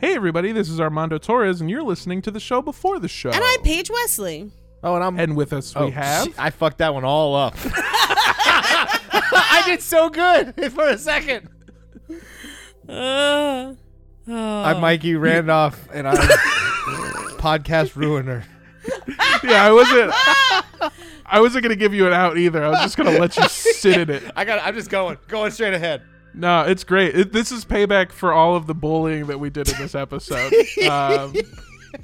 Hey, everybody, this is Armando Torres, and you're listening to the show before the show. And I'm Paige Wesley. Oh, and I'm. And with us, oh, we have. shit, I fucked that one all up. I did so good for a second. Uh, I'm Mikey Randolph, and I'm podcast ruiner. yeah, I wasn't. I wasn't gonna give you an out either. I was just gonna let you sit in it. I got. I'm just going, going straight ahead. No, it's great. It, this is payback for all of the bullying that we did in this episode. um,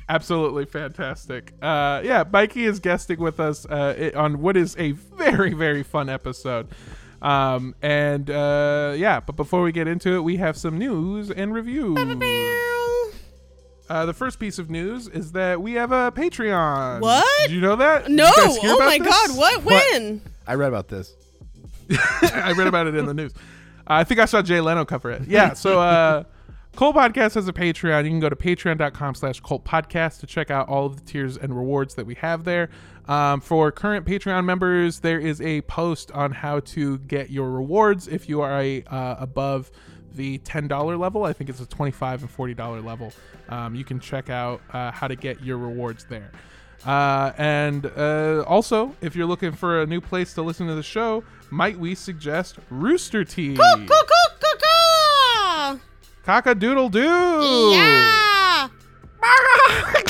absolutely fantastic. Uh, yeah, Mikey is guesting with us uh, i- on what is a very, very fun episode. Um, and uh, yeah, but before we get into it, we have some news and reviews. Uh, the first piece of news is that we have a Patreon. What? Did you know that? no. Did you guys hear Oh my this? God. What? What? When? I read about this. I read about it in the news. I think I saw Jay Leno cover it. Yeah. So, uh, Cult Podcast has a Patreon. You can go to patreon.com slash cult podcast to check out all of the tiers and rewards that we have there. Um, for current Patreon members, there is a post on how to get your rewards if you are a, uh, above the $10 level. I think it's a 25 and $40 level. Um, you can check out uh, how to get your rewards there. Uh, and uh, also, if you're looking for a new place to listen to the show, might we suggest Rooster Teeth? Caw-caw-caw-caw. Cock a doodle doo! Yeah.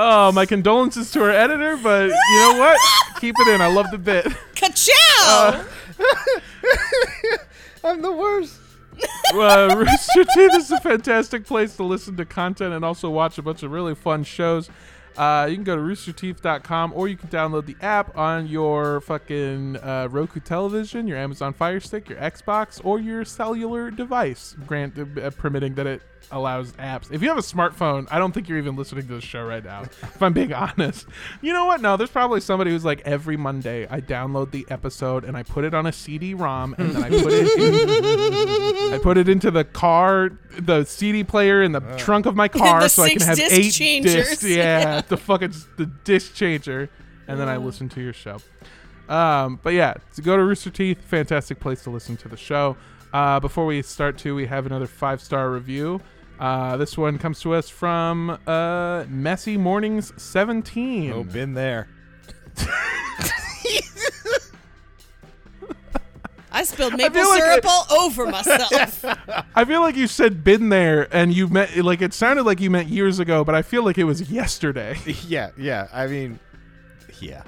Oh, my condolences to our editor, but you know what? Keep it in. I love the bit. Ka-chow. I'm the worst. uh, Rooster Teeth is a fantastic place to listen to content and also watch a bunch of really fun shows. Uh, you can go to roosterteeth.com or you can download the app on your fucking uh, Roku television, your Amazon Fire Stick, your Xbox, or your cellular device, grant uh, permitting that it allows apps. If you have a smartphone, I don't think you're even listening to the show right now. if I'm being honest, you know what? No, there's probably somebody who's like every Monday I download the episode and I put it on a CD-ROM and then I put it in, I put it into the car, the CD player in the trunk of my car, so I can have disc eight changers. discs. Yeah, the fucking the disc changer, and then I listen to your show. Um, but yeah, to go to Rooster Teeth, fantastic place to listen to the show. Uh, before we start to, we have another five star review. Uh, this one comes to us from uh, Messy Mornings 17. Oh, been there. I spilled maple feel like syrup I- all over myself. I feel like you said been there, and you meant like it sounded like you meant years ago, but I feel like it was yesterday. Yeah, yeah. I mean, yeah.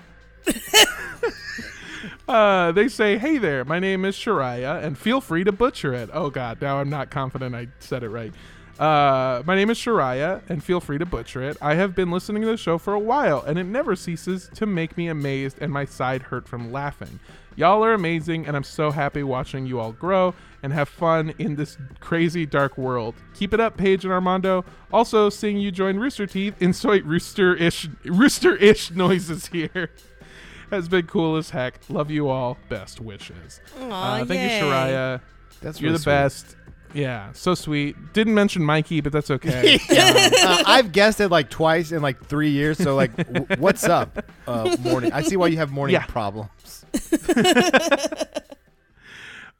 Uh, they say, "Hey there, my name is Shariah, and feel free to butcher it." Oh God, now I'm not confident I said it right. Uh, my name is Shariah, and feel free to butcher it. I have been listening to the show for a while, and it never ceases to make me amazed and my side hurt from laughing. Y'all are amazing, and I'm so happy watching you all grow and have fun in this crazy dark world. Keep it up, Paige and Armando. Also, seeing you join Rooster Teeth, insert rooster-ish, rooster-ish noises here has been cool as heck. Love you all. Best wishes. Aw, uh, thank yay. you, Shariah. That's You're really the sweet. best. Yeah, so sweet. Didn't mention Mikey, but that's okay. Uh, I've guessed it like twice in like three years. So like, w- what's up, uh, morning? I see why you have morning Yeah. problems.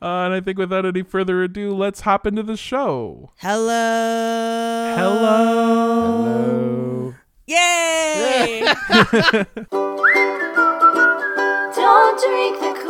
Uh, and I think without any further ado, let's hop into the show. Hello. Hello. Hello. Yay. Don't drink the Kool-Aid.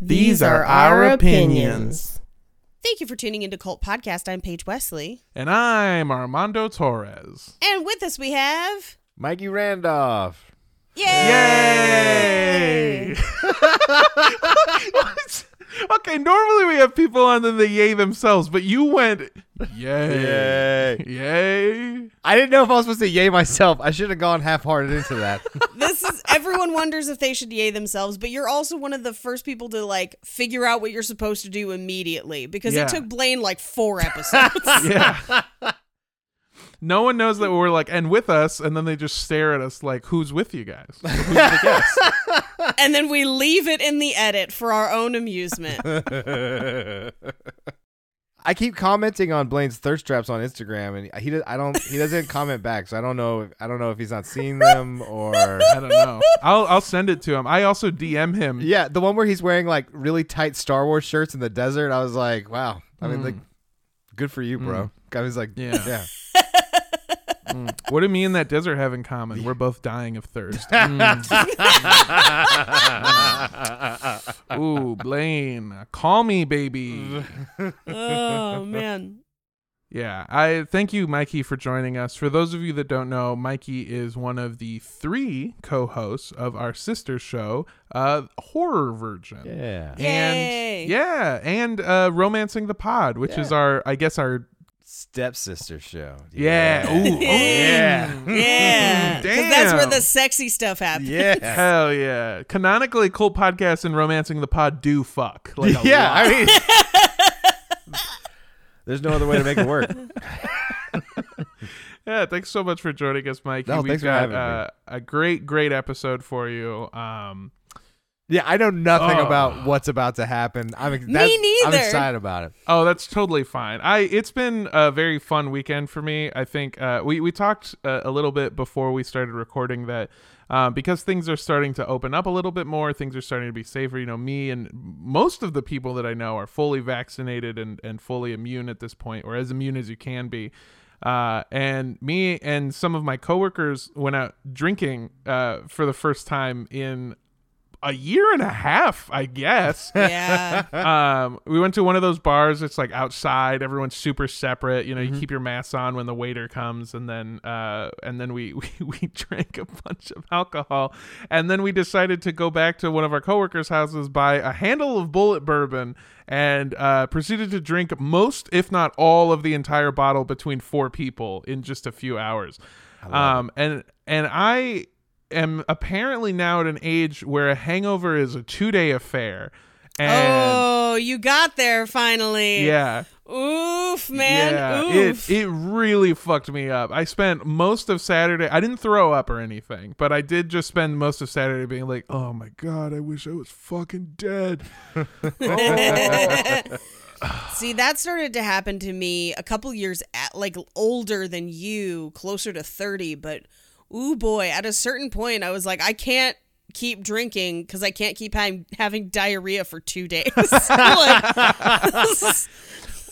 These are our opinions. Thank you for tuning into Cult Podcast. I'm Paige Wesley. And I'm Armando Torres. And with us we have. Mikey Randolph. Yay! Yay! What? Okay, normally we have people on and they yay themselves, but you went yay. Yay. Yay. I didn't know if I was supposed to yay myself. I should have gone half-hearted into that. This is everyone wonders if they should yay themselves, but you're also one of the first people to like figure out what you're supposed to do immediately because Yeah. it took Blaine like four episodes. Yeah. No one knows that we're like, and with us, and then they just stare at us like, who's with you guys? Who's the guest? and then we leave it in the edit for our own amusement. I keep commenting on Blaine's thirst traps on Instagram, and he does, I don't he doesn't comment back, so I don't know I don't know if he's not seeing them or I don't know. I'll I'll send it to him. I also DM him. yeah, the one where he's wearing like really tight Star Wars shirts in the desert. I was like, wow. I mean, like, mm. good for you, bro. Mm. I was like, Yeah. yeah. What do me and that desert have in common? We're both dying of thirst. Mm. Ooh, Blaine, call me, baby. oh man. Yeah, I thank you, Mikey, for joining us. For those of you that don't know, Mikey is one of the three co-hosts of our sister show, uh, Horror Virgin. Yeah. Yay. And yeah, and uh, Romancing the Pod, which is our, I guess, our Stepsister show. yeah. Ooh, oh, Yeah. Yeah. 'Cause that's where the sexy stuff happens. Yeah. Hell yeah! Canonically, Cult Podcast and Romancing the Pod do fuck. Like a yeah, lot. I mean There's no other way to make it work. yeah. Thanks so much for joining us, Mikey. No, We've thanks for got having me. uh, a great, great episode for you. Um, Yeah, I know nothing Oh. about what's about to happen. I'm ex- Me that's- I'm excited about it. oh, that's totally fine. I it's been a very fun weekend for me. I think uh, we we talked uh, a little bit before we started recording that. Um, because things are starting to open up a little bit more, things are starting to be safer. You know, me and most of the people that I know are fully vaccinated and, and fully immune at this point, or as immune as you can be. Uh, and me and some of my coworkers went out drinking uh, for the first time in a year and a half, I guess. Yeah. um, we went to one of those bars. It's like outside. Everyone's super separate. You know, you keep your mask on when the waiter comes, and then uh, and then we, we we drank a bunch of alcohol, and then we decided to go back to one of our coworkers' houses, buy a handle of Bulleit bourbon, and uh, proceeded to drink most, if not all, of the entire bottle between four people in just a few hours. Um, and and I am apparently now at an age where a hangover is a two day affair. Oh, and oh, you got there finally. yeah, Oof, man. yeah, Oof. it it really fucked me up. I spent most of Saturday. I didn't throw up or anything, but I did just spend most of Saturday being like, "Oh my god, I wish I was fucking dead." See, that started to happen to me a couple years at like older than you, closer to 30, but ooh boy, at a certain point I was like I can't keep drinking cuz I can't keep having, having diarrhea for 2 days. like, this is-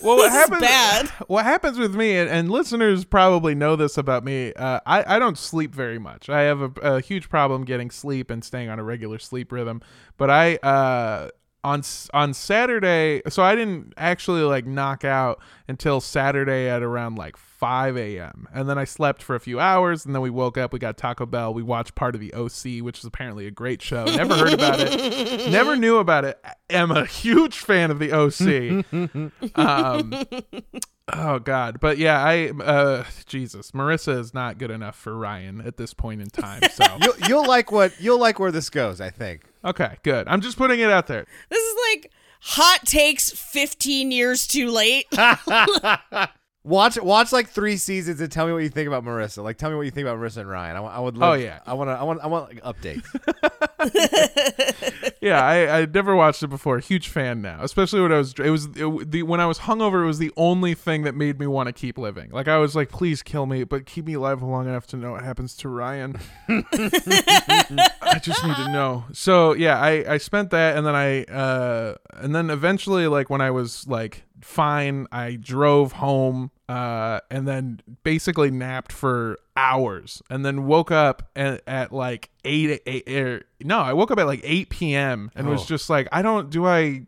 Well, what happens? bad. What happens with me, and, and listeners probably know this about me. Uh, I I don't sleep very much. I have a, a huge problem getting sleep and staying on a regular sleep rhythm. But I uh on on Saturday, so I didn't actually like knock out until Saturday at around like 5 a.m. And then I slept for a few hours, and then we woke up. We got Taco Bell. We watched part of the OC, which is apparently a great show. Never heard about it. Never knew about it. Am a huge fan of the OC. um, oh God, but yeah, I uh, Jesus, Marissa is not good enough for Ryan at this point in time. So You'll, you'll like what you'll like where this goes. I think. okay, good. I'm just putting it out there. this is like hot takes 15 years too late. Watch watch like three seasons and tell me what you think about Marissa. Like tell me what you think about Marissa and Ryan. I, wa- I would. Love, Oh, yeah. I want to. I want. I want like, updates. Yeah, I I never watched it before. Huge fan now, especially when I was it was it, the when I was hungover. It was the only thing that made me want to keep living. Like I was like, please kill me, but keep me alive long enough to know what happens to Ryan. I just need to know. So yeah, I I spent that, and then I uh and then eventually like when I was like fine, I drove home uh and then basically napped for hours and then woke up at, at like 8, 8 er, no i woke up at like 8 p.m and was Oh. just like i don't do i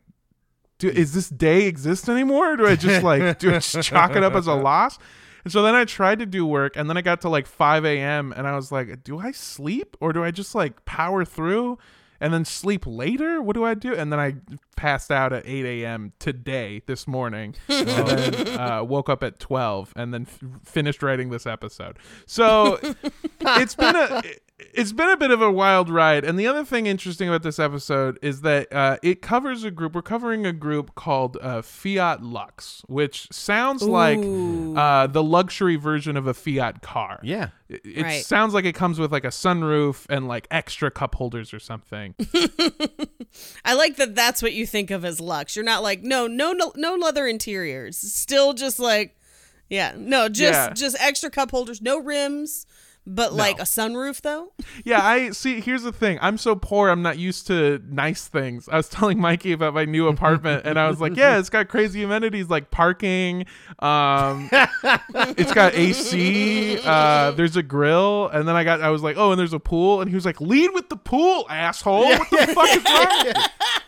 do is this day exist anymore? Or do i just like do i just chalk it up as a loss? And so then i tried to do work and then i got to like 5 a.m and i was like do i sleep or do i just like power through and then sleep later what do i do and then i passed out at 8 a.m. today, this morning, and then uh, woke up at 12, and then f- finished writing this episode. So it's been a it's been a bit of a wild ride. And the other thing interesting about this episode is that uh, it covers a group. We're covering a group called uh, Fiat Lux, which sounds like uh, the luxury version of a Fiat car. Yeah. It, it Right. sounds like it comes with like a sunroof and like extra cup holders or something. I like that that's what you think of as luxe. You're not like, no, no, no, no leather interiors. Still just like, yeah, no, just Yeah. just extra cup holders, no rims, but like a sunroof though. yeah, I see. Here's the thing. I'm so poor. I'm not used to nice things. I was telling Mikey about my new apartment, and I was like, "Yeah, it's got crazy amenities like parking. Um, it's got AC. Uh, there's a grill, and then I got. I was like, "Oh, and there's a pool." And he was like, "Lead with the pool, asshole. What the fuck is wrong?"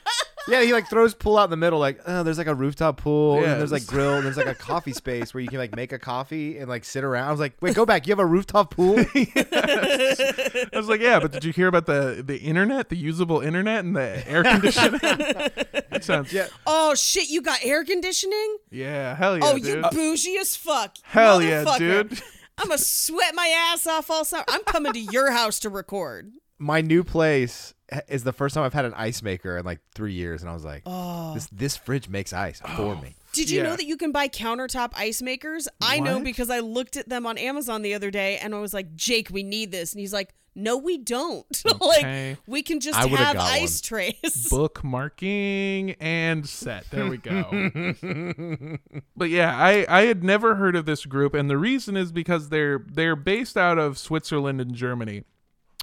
with you?" Yeah, he like throws pool out in the middle, like, oh, there's like a rooftop pool, Yeah, and there's like grill, and there's like a coffee space where you can like make a coffee and like sit around. I was like, wait, go back. You have a rooftop pool? I was like, "Yeah, but did you hear about the the internet, the usable internet, and the air conditioning?" that sounds. yeah. Oh shit, you got air conditioning? Yeah. Hell yeah, oh, dude. you bougie as fuck. Hell yeah, Motherfucker. dude. I'm gonna sweat my ass off all summer. I'm coming to your house to record. My new place is the first time I've had an ice maker in like three years, and I was like, Oh. this this fridge makes ice for me. Did you Yeah. know that you can buy countertop ice makers? I know because I looked at them on Amazon the other day and I was like, Jake, we need this. And he's like, No, we don't. Okay. like, we can just would've have got ice trays. bookmarking and set. There we go. but yeah, I I had never heard of this group, and the reason is because they're they're based out of Switzerland and Germany.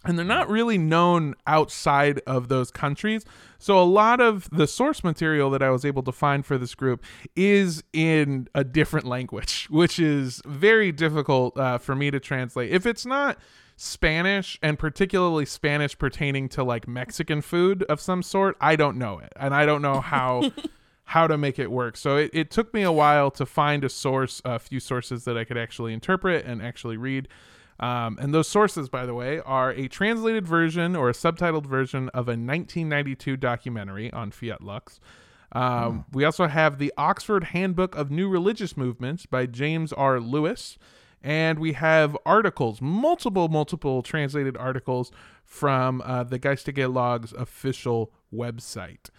And they're not really known outside of those countries. So a lot of the source material that I was able to find for this group is in a different language, which is very difficult uh, for me to translate. If it's not Spanish and particularly Spanish pertaining to like Mexican food of some sort, I don't know it. And I don't know how how to make it work. So it, it took me a while to find a source, a few sources that I could actually interpret and actually read. Um, and those sources, by the way, are a translated version or a subtitled version of a 1992 documentary on Fiat Lux. Um, We also have the Oxford Handbook of New Religious Movements by James R. Lewis. And we have articles, multiple, multiple translated articles from uh, the Geistige Lodge's official website.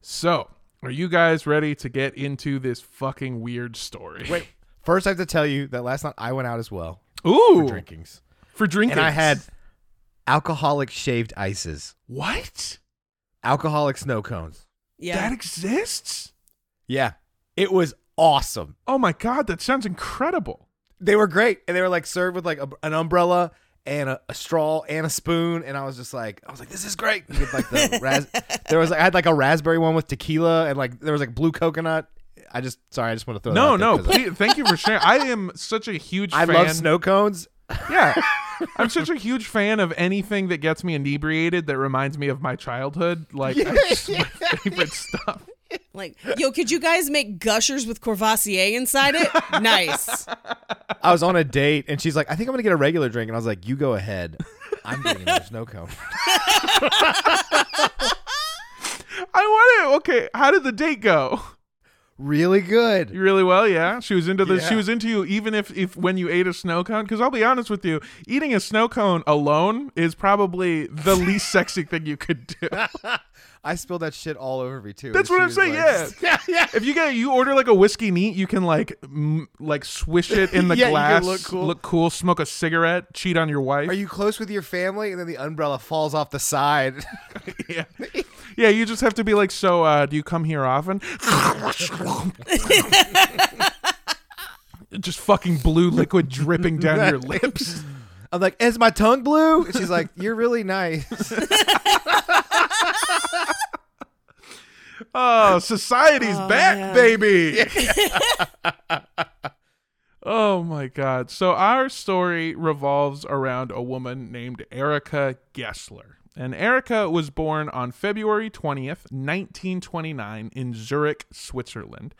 So, are you guys ready to get into this fucking weird story? Wait, first I have to tell you that last night I went out as well Ooh, for drinkings, for drinking. and I had alcoholic shaved ices, what? alcoholic snow cones. yeah. That exists? Yeah, it was awesome. Oh my god, that sounds incredible. They were great, and they were like served with like a, an umbrella and a, a straw and a spoon, and I was just like, I was like, this is great. With like the ras- there was I had like a raspberry one with tequila, and like there was like blue coconut. I just sorry, I just want to throw that No, out there no, 'cause I- thank you for sharing. I am such a huge I fan. love snow cones. Yeah. I'm such a huge fan of anything that gets me inebriated that reminds me of my childhood. Like, that's my favorite stuff. Like, yo, could you guys make gushers with Courvoisier inside it? nice. I was on a date, and she's like, I think I'm gonna get a regular drink, and I was like, you go ahead. I'm getting another snow cone. I want to. Okay, how did the date go? Really good. Really well, yeah. She was into the. She was into you, even if if when you ate a snow cone. Because I'll be honest with you, eating a snow cone alone is probably the least sexy thing you could do. I spilled that shit all over me too. That's what I'm saying. like- yeah, yeah, yeah. If you get you order like a whiskey neat, you can like m- like swish it in the Yeah, glass, look cool. look cool, smoke a cigarette, cheat on your wife. Are you close with your family? And then the umbrella falls off the side. yeah. Yeah, you just have to be like, so uh, do you come here often? just fucking blue liquid dripping down your lips. I'm like, is my tongue blue? And she's like, you're really nice. Oh, society's Oh, back, man. baby. oh my god. So our story revolves around a woman named Erica Gessler. And Erica was born on February 20th, 1929 in Zurich, Switzerland.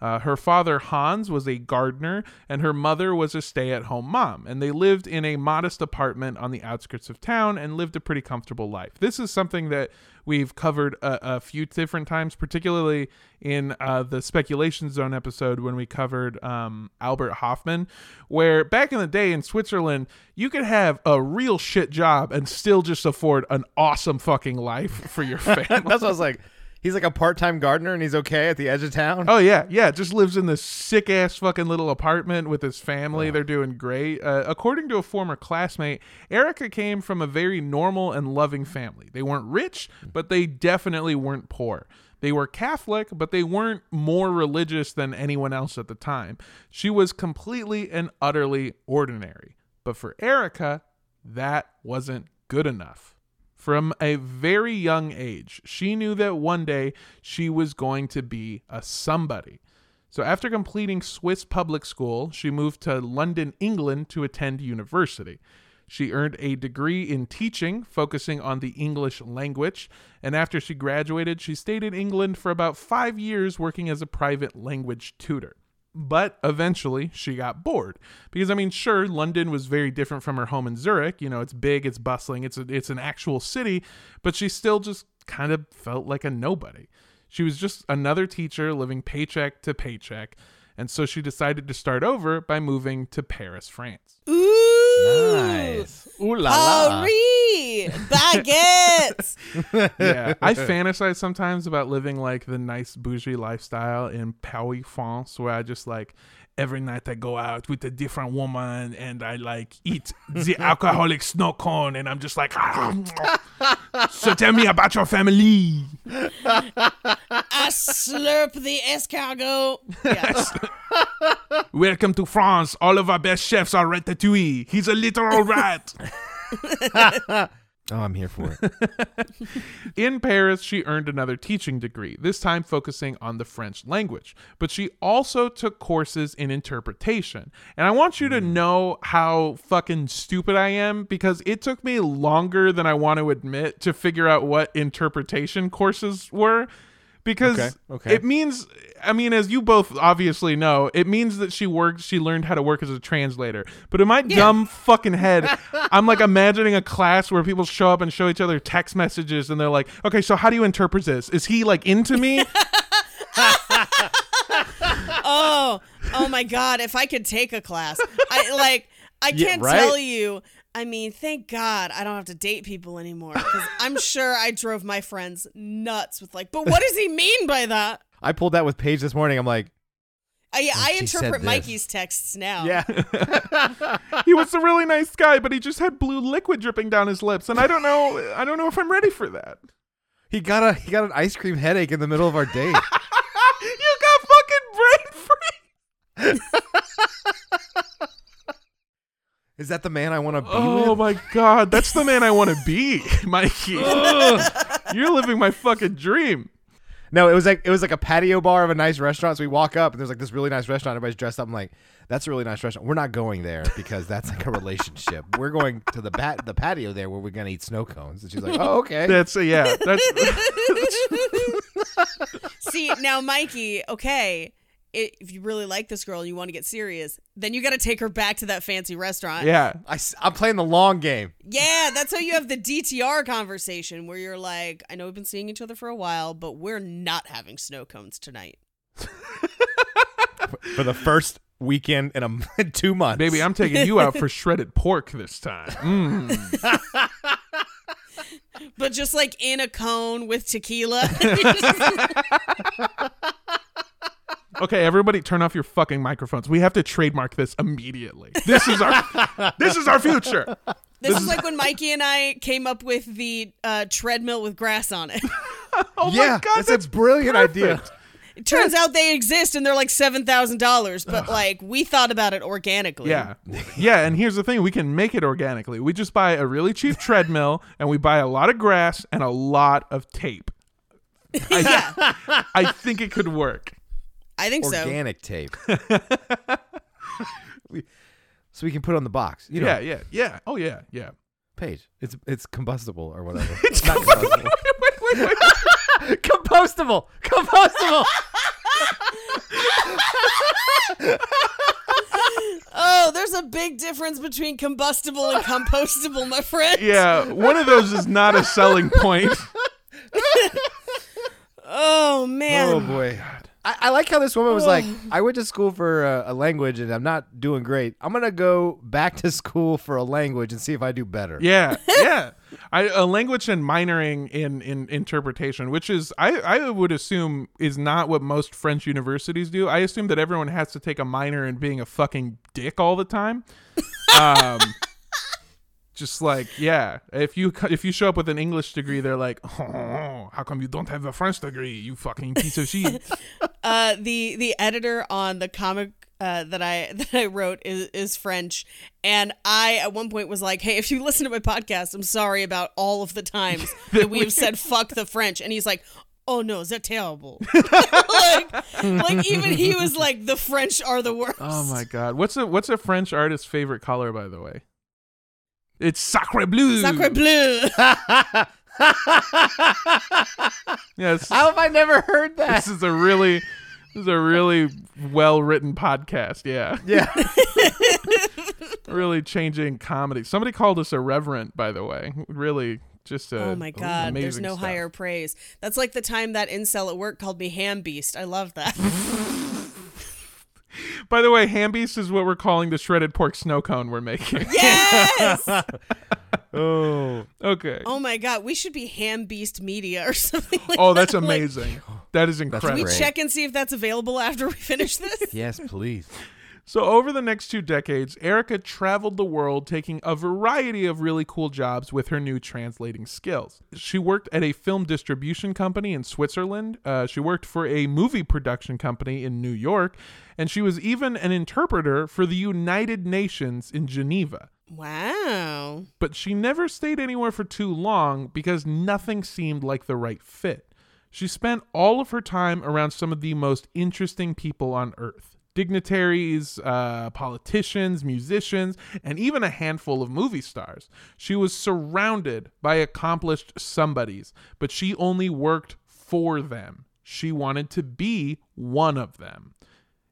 Uh, her father, Hans, was a gardener, and her mother was a stay at home mom. And they lived in a modest apartment on the outskirts of town and lived a pretty comfortable life. This is something that we've covered a, a few different times, particularly in uh, the Speculation Zone episode when we covered um, Albert Hofmann, where back in the day in Switzerland, you could have a real shit job and still just afford an awesome fucking life for your family. That's what I was like. He's like a part-time gardener, and he's okay at the edge of town. Oh yeah, yeah. Just lives in this sick ass fucking little apartment with his family. They're doing great. Uh, according to a former classmate, Erica came from a very normal and loving family. They weren't rich, but they definitely weren't poor. They were Catholic, but they weren't more religious than anyone else at the time. She was completely and utterly ordinary. But for Erica, that wasn't good enough. From a very young age, she knew that one day she was going to be a somebody. So, after completing Swiss public school, she moved to London, England to attend university. She earned a degree in teaching, focusing on the English language. And after she graduated, she stayed in England for about five years working as a private language tutor. But eventually she got bored because I mean, sure, London was very different from her home in Zurich. You know, it's big, it's bustling, it's a, it's an actual city, but she still just kind of felt like a nobody. She was just another teacher living paycheck to paycheck, and so she decided to start over by moving to Paris, France. Ooh. Nice. Ooh la la. Paris, baguettes. yeah, I fantasize sometimes about living like the nice bougie lifestyle in Paris, France, where I just like every night I go out with a different woman and I like eat the alcoholic snow cone, and I'm just like, ah, so tell me about your family. I slurp the escargot. Yeah. Welcome to France. All of our best chefs are ratatouille. He's a literal rat. Oh, I'm here for it. In Paris, she earned another teaching degree, this time focusing on the French language. But she also took courses in interpretation. And I want you to mm. know how fucking stupid I am because it took me longer than I want to admit to figure out what interpretation courses were. Because Okay, okay. it means, I mean, as you both obviously know, it means that she worked, she learned how to work as a translator. But in my dumb fucking head, I'm like imagining a class where people show up and show each other text messages and they're like, okay, so how do you interpret this? Is he like into me? Oh, oh my God! If I could take a class, I like. I can't right? tell you. I mean, thank God I don't have to date people anymore because I'm sure I drove my friends nuts with like. But what does he mean by that? I pulled that with Paige this morning. I'm like, I, oh, I interpret. Mikey's texts now. yeah. he was a really nice guy, but he just had blue liquid dripping down his lips, and I don't know, I don't know if I'm ready for that. he got a he got an ice cream headache in the middle of our date. you got fucking brain freeze. Is that the man I want to be Oh with? my god, that's the man I want to be, Mikey. You're living my fucking dream. No, it was like it was like a patio bar of a nice restaurant. So we walk up and there's like this really nice restaurant. Everybody's dressed up. I'm like, that's a really nice restaurant. We're not going there because that's like a relationship. We're going to the pat the patio there where we're gonna eat snow cones. And she's like, oh okay. That's a, yeah. That's See now, Mikey. Okay, i if you really like this girl and you want to get serious, then you got to take her back to that fancy restaurant. yeah. I, am playing the long game. Yeah, that's how you have the DTR conversation where you're like, I know we've been seeing each other for a while, but we're not having snow cones tonight. for the first weekend in a m- two months. Baby, I'm taking you out for shredded pork this time. Mm. But just like in a cone with tequila. Okay, everybody turn off your fucking microphones. We have to trademark this immediately. This is our this is our future. this is like when Mikey and I came up with the uh, treadmill with grass on it. Oh yeah, my god, that's, that's a brilliant idea. It turns out they exist and they're like $7,000, but like we thought about it organically. Yeah. Yeah, and here's the thing, we can make it organically. We just buy a really cheap treadmill and we buy a lot of grass and a lot of tape. I, Yeah, I think it could work. I think so. Organic tape. We- so we can put it on the box. You know, Yeah, yeah, yeah. Oh yeah, yeah. Paige. It's it's combustible or whatever. It's not combustible. wait, wait, wait, wait. compostable. Compostable. Oh, there's a big difference between combustible and compostable, my friend. Yeah, one of those is not a selling point. Oh man. Oh boy. I, I like how this woman was like, I went to school for a, a language and I'm not doing great. I'm gonna go back to school for a language and see if I do better. Yeah, yeah. I, a language and minoring in, in interpretation, which is I, I would assume is not what most French universities do. I assume that everyone has to take a minor in being a fucking dick all the time. Um, just like yeah, if you if you show up with an English degree, they're like, oh, how come you don't have a French degree? You fucking piece of shit. Uh, the the editor on the comic uh, that I that I wrote is is French, and I at one point was like, "Hey, if you listen to my podcast, I'm sorry about all of the times that we have said fuck the French," and he's like. Oh no, they're terrible. like, like even he was like, the French are the worst. oh my god, what's a what's a French artist's favorite color, by the way? It's sacre bleu. Sacre bleu. Yes. How have I never heard that? this is a really this is a really well written podcast yeah yeah. really changing comedy somebody called us irreverent by the way really just a, Oh my god, there's no stuff. higher praise. That's like the time that incel at work called me ham beast. I love that. by the way ham beast is what we're calling the shredded pork snow cone we're making yes. Oh. okay Oh my god, we should be ham beast media or something like oh that's that. Like, amazing that is incredible we Great. check and see if that's available after we finish this. Yes, please. So, over the next two decades, Erica traveled the world taking a variety of really cool jobs with her new translating skills. She worked at a film distribution company in Switzerland, uh, she worked for a movie production company in New York, and she was even an interpreter for the United Nations in Geneva. Wow. But she never stayed anywhere for too long because nothing seemed like the right fit. She spent all of her time around some of the most interesting people on earth dignitaries, uh, politicians, musicians, and even a handful of movie stars. She was surrounded by accomplished somebodies, but she only worked for them. She wanted to be one of them.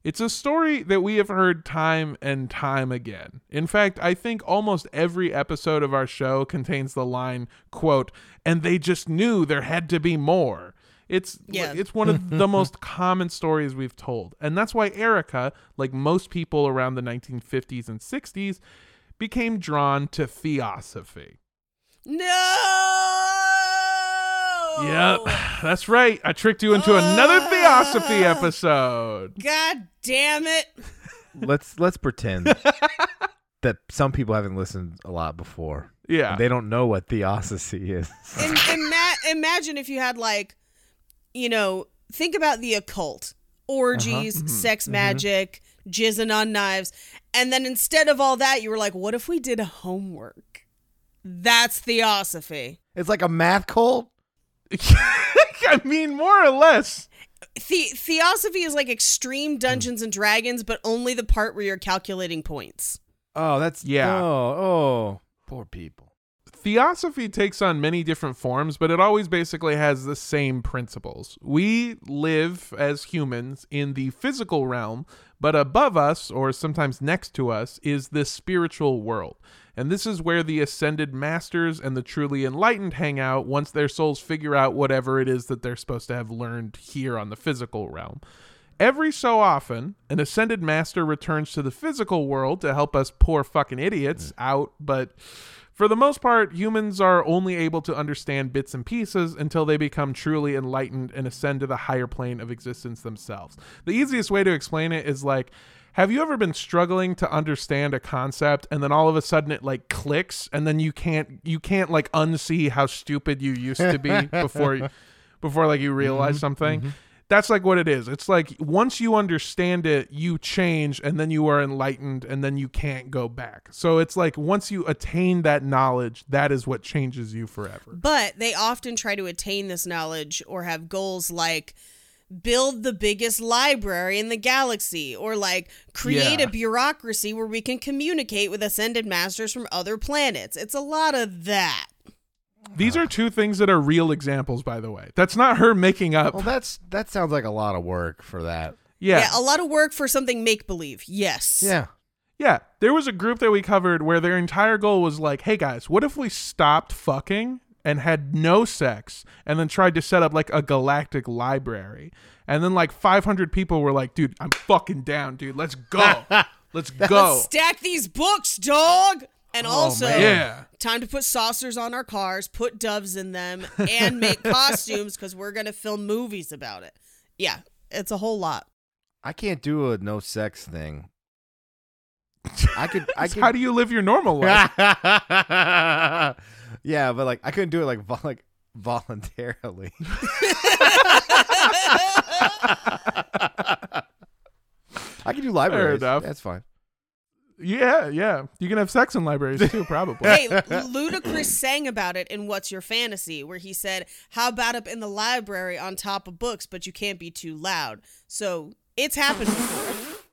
It's a story that we have heard time and time again. In fact, I think almost every episode of our show contains the line, quote, and they just knew there had to be more. It's Yeah. it's one of the most common stories we've told. And that's why Erica, like most people around the 1950s and 60s, became drawn to theosophy. No. Yep, that's right. I tricked you into another oh. theosophy episode. God damn it. let's let's pretend that some people haven't listened a lot before. Yeah. They don't know what theosophy is. Im- ima- imagine if you had like, you know, think about the occult, orgies, uh-huh. mm-hmm. sex mm-hmm. magic, jizzing on knives, and then instead of all that, you were like, what if we did homework? That's theosophy. It's like a math cult. I mean, more or less. The- theosophy is like extreme Dungeons and Dragons, but only the part where you're calculating points. Oh, that's Yeah. Oh, oh, poor people. Theosophy takes on many different forms, but it always basically has the same principles. We live as humans in the physical realm, but above us, or sometimes next to us, is the spiritual world. And this is where the ascended masters and the truly enlightened hang out once their souls figure out whatever it is that they're supposed to have learned here on the physical realm. Every so often, an ascended master returns to the physical world to help us poor fucking idiots out, but for the most part, humans are only able to understand bits and pieces until they become truly enlightened and ascend to the higher plane of existence themselves. The easiest way to explain it is like have you ever been struggling to understand a concept and then all of a sudden it like clicks and then you can't you can't like unsee how stupid you used to be before before like you realize mm-hmm. something? Mm-hmm. That's like what it is. It's like once you understand it, you change and then you are enlightened and then you can't go back. So it's like once you attain that knowledge, that is what changes you forever. But they often try to attain this knowledge or have goals like build the biggest library in the galaxy or like create Yeah. a bureaucracy where we can communicate with ascended masters from other planets. It's a lot of that. These are two things that are real examples, by the way. That's not her making up. Well, that's that sounds like a lot of work for that. Yeah. Yeah, a lot of work for something make believe. Yes. Yeah. Yeah, there was a group that we covered where their entire goal was like, "Hey guys, what if we stopped fucking and had no sex and then tried to set up like a galactic library?" And then like 500 people were like, "Dude, I'm fucking down, dude. Let's go. Let's go." Stack these books, dog. And oh, also. Yeah. time to put saucers on our cars, put doves in them, and make costumes because we're gonna film movies about it. Yeah, it's a whole lot. I can't do a no sex thing. I could. I could. How do you live your normal life? yeah, but like I couldn't do it like vol- like voluntarily. I can do libraries. enough. That's fine. Yeah, yeah. You can have sex in libraries too, probably. hey, Ludacris sang about it in What's Your Fantasy, where he said, How about up in the library on top of books, but you can't be too loud? So it's happened before.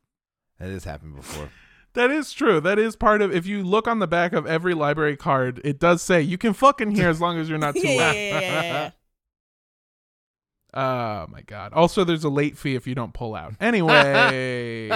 That has happened before. That is true. That is part of. If you look on the back of every library card, it does say you can fucking hear as long as you're not too yeah, yeah, loud. yeah, yeah, yeah. Oh my god. Also there's a late fee if you don't pull out. Anyway,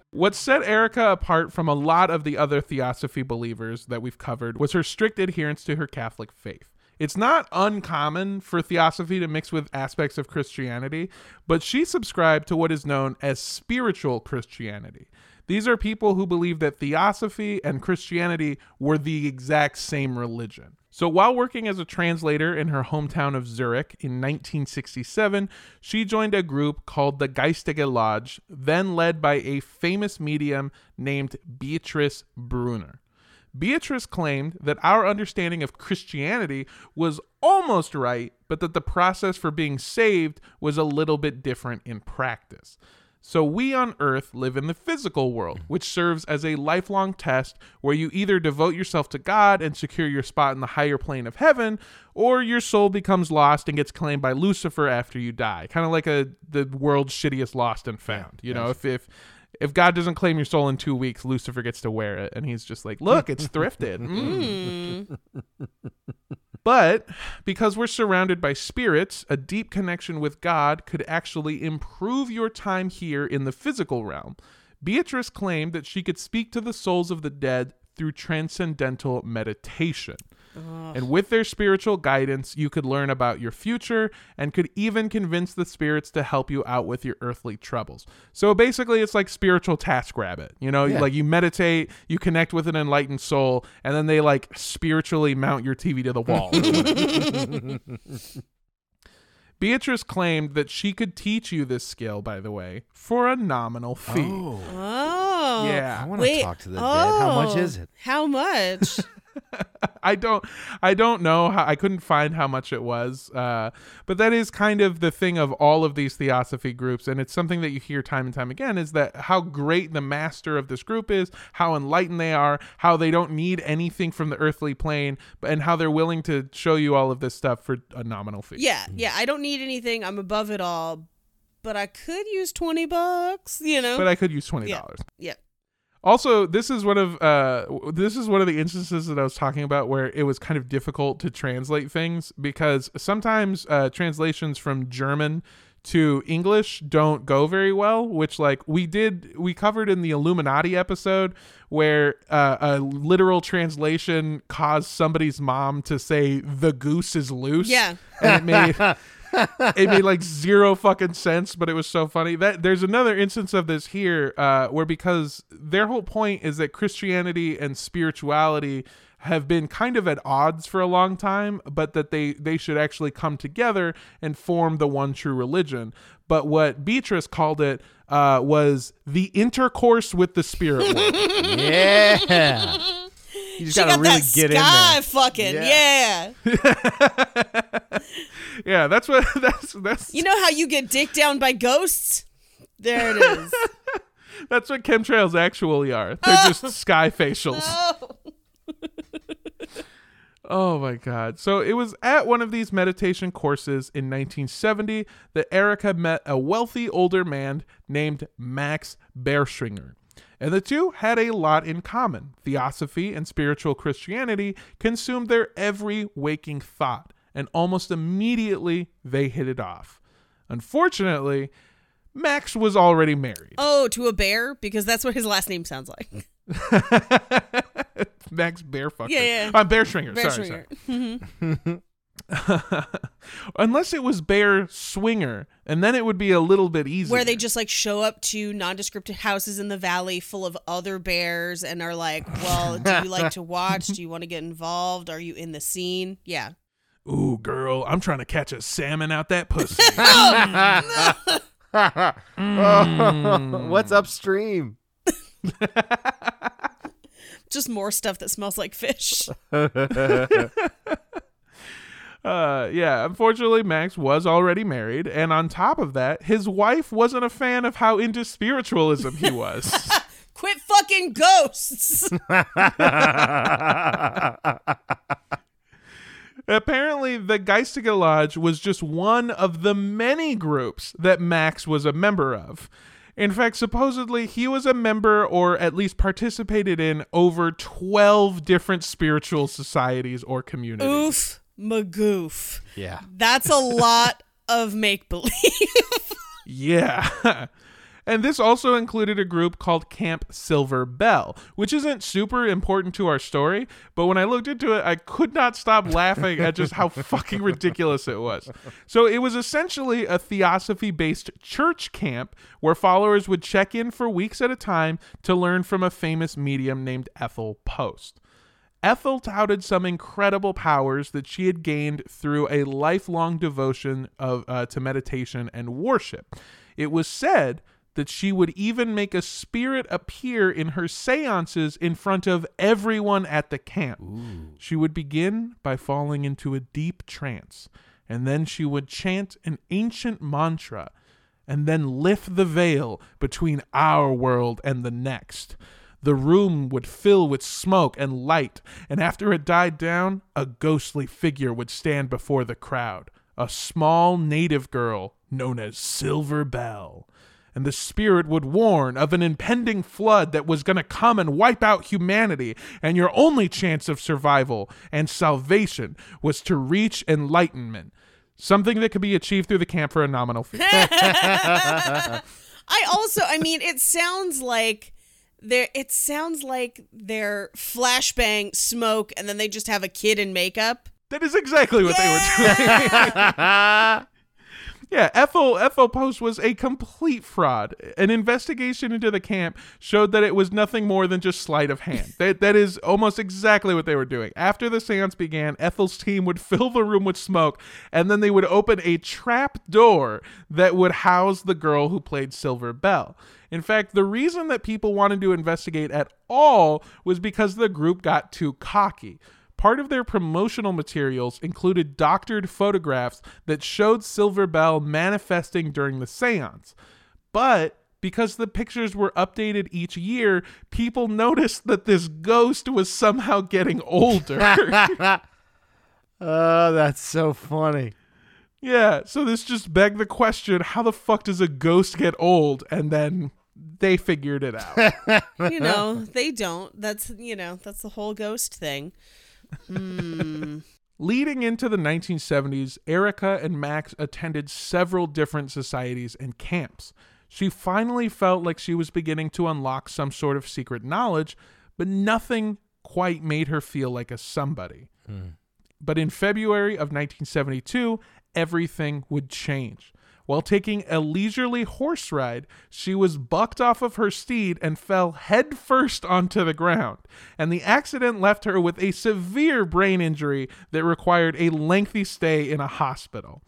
what set Erica apart from a lot of the other theosophy believers that we've covered was her strict adherence to her Catholic faith. It's not uncommon for theosophy to mix with aspects of Christianity, but she subscribed to what is known as spiritual Christianity. These are people who believe that theosophy and Christianity were the exact same religion. So while working as a translator in her hometown of Zurich in 1967, she joined a group called the Geistige Lodge, then led by a famous medium named Beatrice Brunner. Beatrice claimed that our understanding of Christianity was almost right, but that the process for being saved was a little bit different in practice. So we on earth live in the physical world, which serves as a lifelong test where you either devote yourself to God and secure your spot in the higher plane of heaven, or your soul becomes lost and gets claimed by Lucifer after you die. Kind of like a the world's shittiest lost and found. You know, if if if God doesn't claim your soul in two weeks, Lucifer gets to wear it, and he's just like, "Look, it's thrifted." Mm. But because we're surrounded by spirits, a deep connection with God could actually improve your time here in the physical realm. Beatrice claimed that she could speak to the souls of the dead through transcendental meditation. And with their spiritual guidance, you could learn about your future and could even convince the spirits to help you out with your earthly troubles. So basically, it's like spiritual TaskRabbit. You know, Yeah. like you meditate, you connect with an enlightened soul, and then they like spiritually mount your TV to the wall. Beatrice claimed that she could teach you this skill, by the way, for a nominal fee. Oh, Oh. Yeah. I want to talk to the dead. How much oh, is it? Oh. How much? I don't I don't know how I couldn't find how much it was. Uh, but that is kind of the thing of all of these theosophy groups and it's something that you hear time and time again is that how great the master of this group is, how enlightened they are, how they don't need anything from the earthly plane, but and how they're willing to show you all of this stuff for a nominal fee. yeah, yeah. I don't need anything. I'm above it all, but I could use twenty bucks. You know. But I could use $20. Yeah. yeah. Also, this is one of uh, this is one of the instances that I was talking about where it was kind of difficult to translate things because sometimes uh, translations from German to English don't go very well. Which, like we did, we covered in the Illuminati episode where uh, a literal translation caused somebody's mom to say "the goose is loose." Yeah. and it made it made like zero fucking sense, but it was so funny. That there's another instance of this here, uh, where because their whole point is that Christianity and spirituality have been kind of at odds for a long time, but that they they should actually come together and form the one true religion. But what Beatrice called it uh, was the intercourse with the spirit world. Yeah. You just She gotta got really that get in sky there. fucking Yeah. yeah. yeah, that's what that's that's You know how you get dick down by ghosts? There it is. that's what chemtrails actually are. They're just sky facials. oh. Oh my God. So it was at one of these meditation courses in 1970 that Erica met a wealthy older man named Max Bertschinger. And the two had a lot in common. Theosophy and spiritual Christianity consumed their every waking thought, and almost immediately they hit it off. Unfortunately, Max was already married. Oh, to a bear because that's what his last name sounds like. Max Bearfucker. Yeah, yeah. Uh, Bear Stringer. Bear sorry, Stringer. sorry. Unless it was Bear Swinger, and then it would be a little bit easier. Where they just like show up to nondescript houses in the valley full of other bears and are like, "Well, do you like to watch? Do you want to get involved? Are you in the scene?" Yeah. Ooh, girl, I'm trying to catch a salmon out that pussy. Oh, What's upstream? Just more stuff that smells like fish. Uh, yeah, unfortunately, Max was already married, and on top of that, his wife wasn't a fan of how into spiritualism he was. Quit fucking ghosts. Apparently, the Geistige Lodge was just one of the many groups that Max was a member of. In fact, supposedly he was a member or at least participated in over 12 different spiritual societies or communities. Oof, magoof. Yeah. That's a lot of make believe. Yeah. and this also included a group called Camp Silver Belle, which isn't super important to our story, but when I looked into it, I could not stop laughing at just how fucking ridiculous it was. So it was essentially a theosophy based church camp where followers would check in for weeks at a time to learn from a famous medium named Ethel Post. Ethel touted some incredible powers that she had gained through a lifelong devotion of uh, to meditation and worship. It was said that she would even make a spirit appear in her seances in front of everyone at the camp. She would begin by falling into a deep trance, and then she would chant an ancient mantra and then lift the veil between our world and the next. The room would fill with smoke and light, and after it died down, a ghostly figure would stand before the crowd, a small native girl known as Silver Belle. And the spirit would warn of an impending flood that was going to come and wipe out humanity, and your only chance of survival and salvation was to reach enlightenment, something that could be achieved through the camp for a nominal fee. I also, I mean, it sounds like there. It sounds like they're flashbang smoke, and then they just have a kid in makeup. That is exactly what they were doing. yeah, Ethel Ethel Post was a complete fraud. An investigation into the camp showed that it was nothing more than just sleight of hand. that that is almost exactly what they were doing. After the séance began, Ethel's team would fill the room with smoke, and then they would open a trap door that would house the girl who played Silver Belle. In fact, the reason that people wanted to investigate at all was because the group got too cocky. Part of their promotional materials included doctored photographs that showed Silver Belle manifesting during the seance. But because the pictures were updated each year, people noticed that this ghost was somehow getting older. Oh, that's so funny. yeah, so this just begged the question how the fuck does a ghost get old? And then they figured it out. You know, they don't. That's you know, that's the whole ghost thing. Mm. Leading into the 1970s, Erica and Max attended several different societies and camps. She finally felt like she was beginning to unlock some sort of secret knowledge, but nothing quite made her feel like a somebody. Hmm. But in February of 1972, everything would change. While taking a leisurely horse ride, she was bucked off of her steed and fell headfirst onto the ground. And the accident left her with a severe brain injury that required a lengthy stay in a hospital.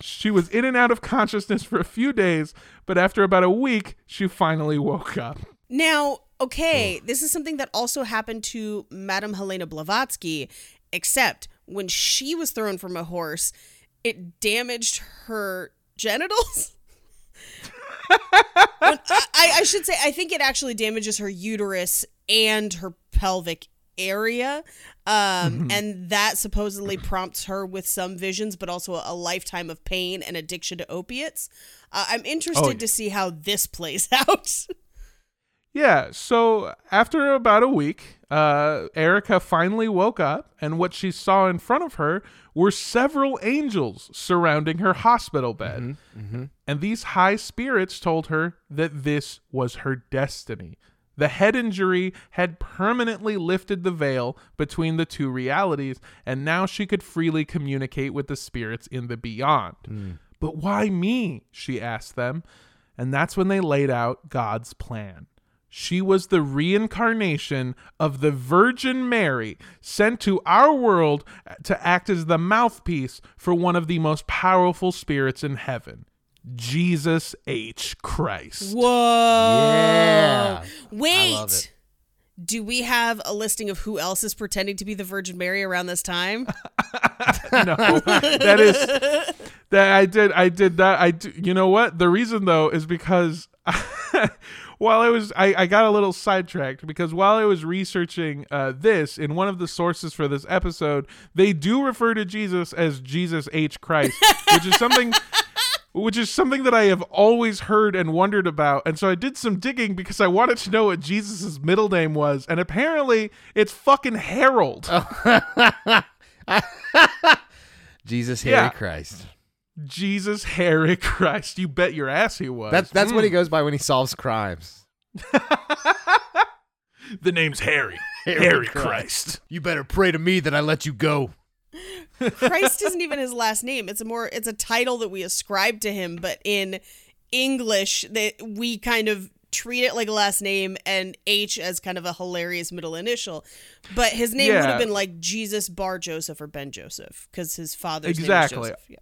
She was in and out of consciousness for a few days, but after about a week, she finally woke up. Now, okay, this is something that also happened to Madame Helena Blavatsky, except when she was thrown from a horse, it damaged her genitals. I, I should say, I think it actually damages her uterus and her pelvic area. Um, and that supposedly prompts her with some visions, but also a lifetime of pain and addiction to opiates. Uh, I'm interested Oh, yeah. to see how this plays out. Yeah, so after about a week, uh, Erica finally woke up, and what she saw in front of her were several angels surrounding her hospital bed. Mm-hmm, mm-hmm. And these high spirits told her that this was her destiny. The head injury had permanently lifted the veil between the two realities, and now she could freely communicate with the spirits in the beyond. Hmm. But why me? She asked them. And that's when they laid out God's plan. She was the reincarnation of the Virgin Mary sent to our world to act as the mouthpiece for one of the most powerful spirits in heaven, Jesus H. Christ. Whoa. Yeah. Wait. Do we have a listing of who else is pretending to be the Virgin Mary around this time? no, that is that I did. I did that. I do, you know what? The reason though is because while I was, I, I got a little sidetracked because while I was researching uh, this in one of the sources for this episode, they do refer to Jesus as Jesus H Christ, which is something. Which is something that I have always heard and wondered about. And so I did some digging because I wanted to know what Jesus' middle name was. And apparently it's fucking Harold. Jesus, Harry Yeah. Christ. Jesus Harry Christ. You bet your ass he was. That's that's what Mm. he goes by when he solves crimes. The name's Harry. Harry Harry, Christ. Christ. You better pray to me that I let you go. Christ isn't even his last name. It's a more it's a title that we ascribe to him, but in English that we kind of treat it like a last name and H as kind of a hilarious middle initial. But his name would have been like Jesus Bar Joseph or Ben Joseph because his father's Exactly. name is Joseph. Yeah.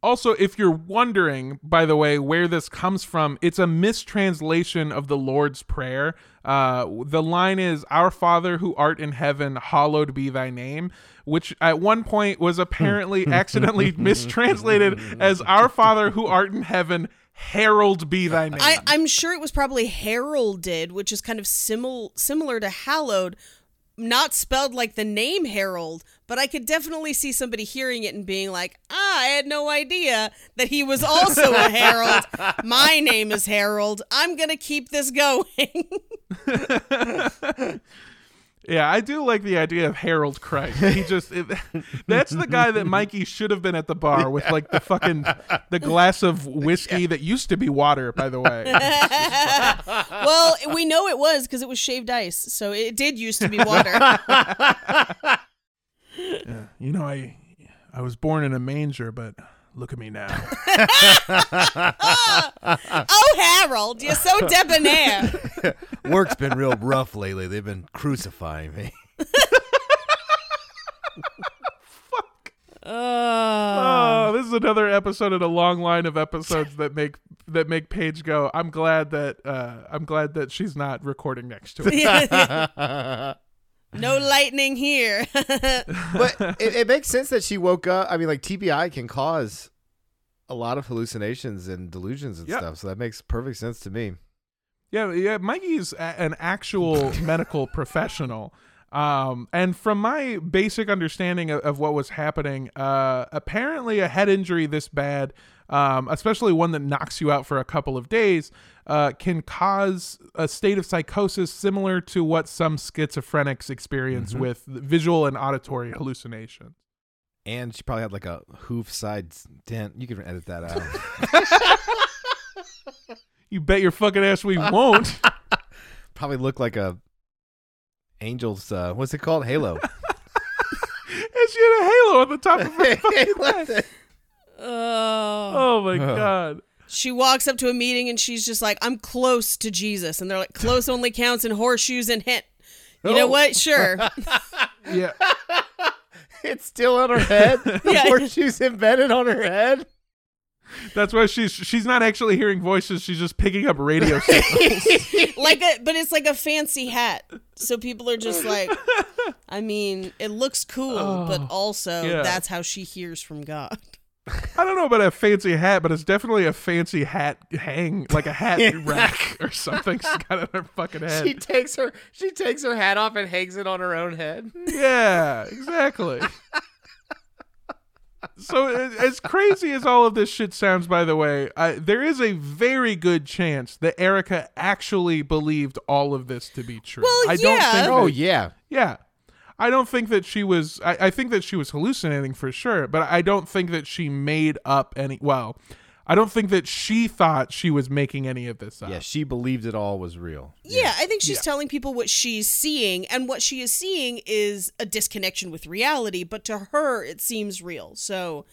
Also, if you're wondering, by the way, where this comes from, it's a mistranslation of the Lord's Prayer. Uh, the line is, Our Father who art in heaven, hallowed be thy name, which at one point was apparently accidentally mistranslated as, Our Father who art in heaven, herald be thy name. I, I'm sure it was probably heralded, which is kind of simil- similar to hallowed, not spelled like the name Harold, but I could definitely see somebody hearing it and being like, ah, I had no idea that he was also a herald. My name is Harold. I'm going to keep this going. Yeah, I do like the idea of Harold Christ. He just it, that's the guy that Mikey should have been at the bar with like the fucking the glass of whiskey that used to be water, by the way. well, we know it was because it was shaved ice. So it did used to be water. You know, I I was born in a manger, but look at me now. oh, Harold, you're so debonair. Work's been real rough lately. They've been crucifying me. Oh. Oh, this is another episode in a long line of episodes that make that make Paige go. I'm glad that uh, I'm glad that she's not recording next to it. No lightning here. but it, it makes sense that she woke up. I mean, like TBI can cause a lot of hallucinations and delusions and Yep. stuff. So that makes perfect sense to me. Yeah, yeah. Mikey's a- an actual medical professional. Um, and from my basic understanding of, of what was happening, uh, apparently a head injury this bad, um, especially one that knocks you out for a couple of days, uh, can cause a state of psychosis similar to what some schizophrenics experience with visual and auditory hallucination. And she probably had like a hoof side dent. You can edit that out. You bet your fucking ass we won't. probably look like a angel's. Uh, what's it called? Halo. and she had a halo on the top of her fucking head. oh. Oh my Ugh. god. She walks up to a meeting and she's just like, I'm close to Jesus. And they're like, close only counts in horseshoes and hit. You know Oh. what? Sure. Yeah. it's still on her head. The Yeah. horseshoes embedded on her head. That's why she's she's not actually hearing voices. She's just picking up radio signals. like a, but it's like a fancy hat. So people are just like, I mean, it looks cool, but oh, also yeah. that's how she hears from God. I don't know about a fancy hat, but it's definitely a fancy hat hang, like a hat rack or something. She's got on her fucking head. She takes her she takes her hat off and hangs it on her own head. yeah, exactly. So as crazy as all of this shit sounds, by the way, I, there is a very good chance that Erica actually believed all of this to be true. Well, I don't think. Oh that- yeah. yeah. I don't think that she was. I, I think that she was hallucinating for sure, but I don't think that she made up any. Well, I don't think that she thought she was making any of this up. Yeah, she believed it all was real. Yeah, I think she's telling people what she's seeing, and what she is seeing is a disconnection with reality, but to her, it seems real. So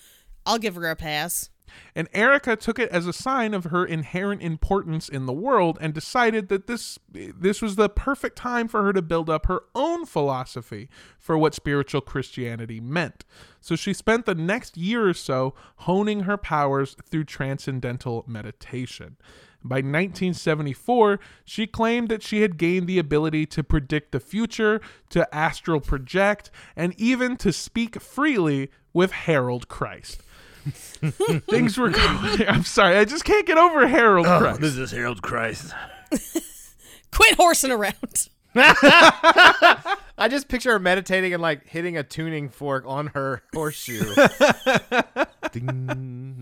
I'll give her a pass. And Erica took it as a sign of her inherent importance in the world and decided that this this was the perfect time for her to build up her own philosophy for what spiritual Christianity meant. So she spent the next year or so honing her powers through transcendental meditation. By 1974, she claimed that she had gained the ability to predict the future, to astral project, and even to speak freely with Harold Christ. Things were going. I'm sorry, I just can't get over Harold oh, Christ. This is Harold Christ. Quit horsing around. I just picture her meditating and like hitting a tuning fork on her horseshoe. Ding.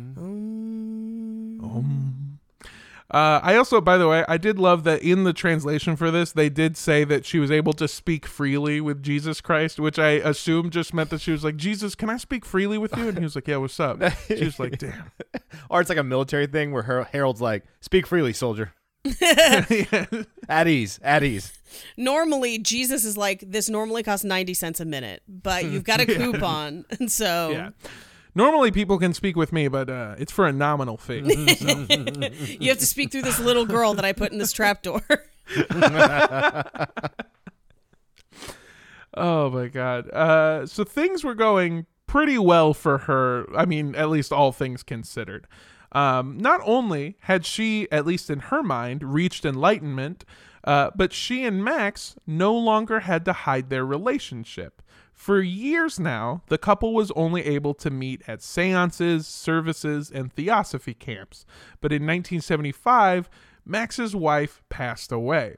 Uh, I also, by the way, I did love that in the translation for this, they did say that she was able to speak freely with Jesus Christ, which I assume just meant that she was like, Jesus, can I speak freely with you? And he was like, Yeah, what's up? She was like, Damn. or it's like a military thing where her Harold's like, "Speak freely, soldier." At ease, at ease. Normally, Jesus is like, this normally costs 90 cents a minute, but you've got a coupon. And so Yeah. Normally, people can speak with me, but uh, it's for a nominal fee. you have to speak through this little girl that I put in this trapdoor. Oh my god. Uh, so things were going pretty well for her. I mean, at least all things considered. Um, not only had she, at least in her mind, reached enlightenment, uh, but she and Max no longer had to hide their relationship. For years now, the couple was only able to meet at seances, services, and theosophy camps. But in 1975, Max's wife passed away.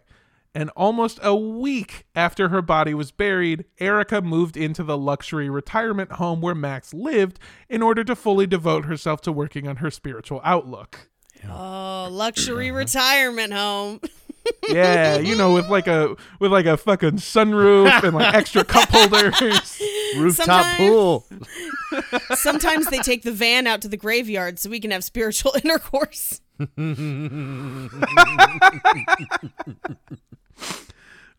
And almost a week after her body was buried, Erica moved into the luxury retirement home where Max lived in order to fully devote herself to working on her spiritual outlook. Oh, luxury uh-huh. retirement home. Yeah, you know, with like a with like a fucking sunroof and like extra cup holders. Rooftop Sometimes- pool. Sometimes they take the van out to the graveyard so we can have spiritual intercourse.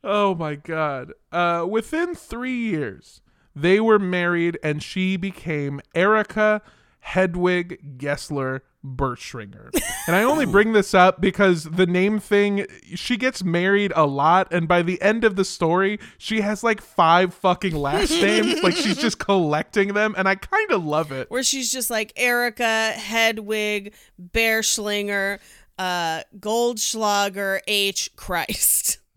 Oh my god. Uh within 3 years, they were married and she became Erica Hedwig Gessler Bertschinger. And I only bring this up because the name thing, she gets married a lot, and by the end of the story, she has like five fucking last names. like she's just collecting them, and I kind of love it. Where she's just like Erica, Hedwig, Bearschlinger, uh, Goldschlager, H. Christ.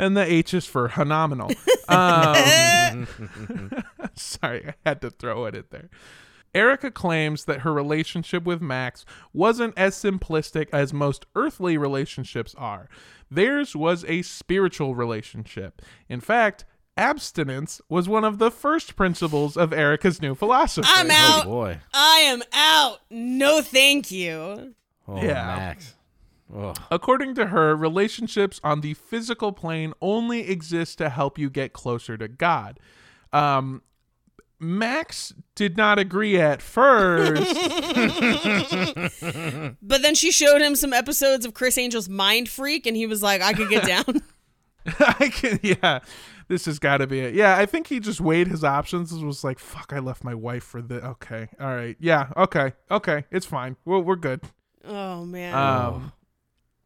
And the H is for phenomenal. Um, sorry, I had to throw it in there. Erica claims that her relationship with Max wasn't as simplistic as most earthly relationships are. Theirs was a spiritual relationship. In fact, abstinence was one of the first principles of Erica's new philosophy. I'm Oh out. boy. I am out. No, thank you. Oh, Yeah. Max. Oh. According to her, relationships on the physical plane only exist to help you get closer to God. Um, Max did not agree at first. But then she showed him some episodes of Criss Angel's Mindfreak, and he was like, I could get down. I can, yeah, this has got to be it. Yeah, I think he just weighed his options and was like, "Fuck, I left my wife for the." Okay, all right, yeah, okay, okay, it's fine. We're we're good. oh, man. Um,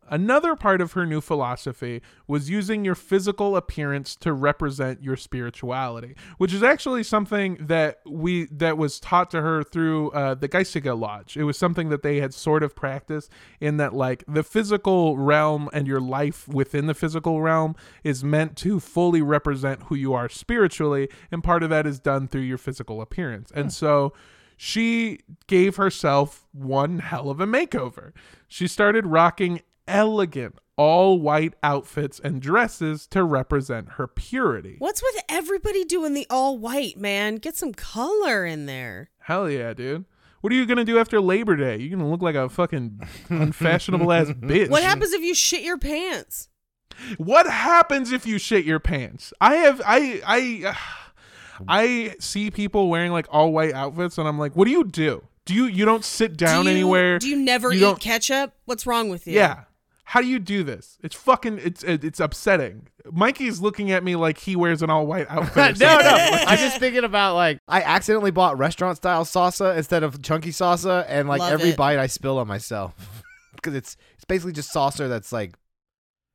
another part of her new philosophy was using your physical appearance to represent your spirituality, which is actually something that we that was taught to her through uh, the Geistige Lodge. It was something that they had sort of practiced in that, like, the physical realm and your life within the physical realm is meant to fully represent who you are spiritually, and part of that is done through your physical appearance. And so she gave herself one hell of a makeover. She started rocking elegant all white outfits and dresses to represent her purity. What's with everybody doing the all white, man? Get some color in there. Hell yeah, dude. What are you gonna do after Labor Day? You're gonna look like a fucking unfashionable ass bitch. What happens if you shit your pants? What happens if you shit your pants? I have I I I see people wearing like all white outfits and I'm like, what do you do? Do you you don't sit down do you, anywhere? Do you never You eat don't- ketchup? What's wrong with you? Yeah. How do you do this? It's fucking it's it's upsetting. Mikey's looking at me like he wears an all white outfit. no, no. I'm just thinking about like I accidentally bought restaurant style salsa instead of chunky salsa, and like Love every it. bite I spill on myself because it's it's basically just saucer that's like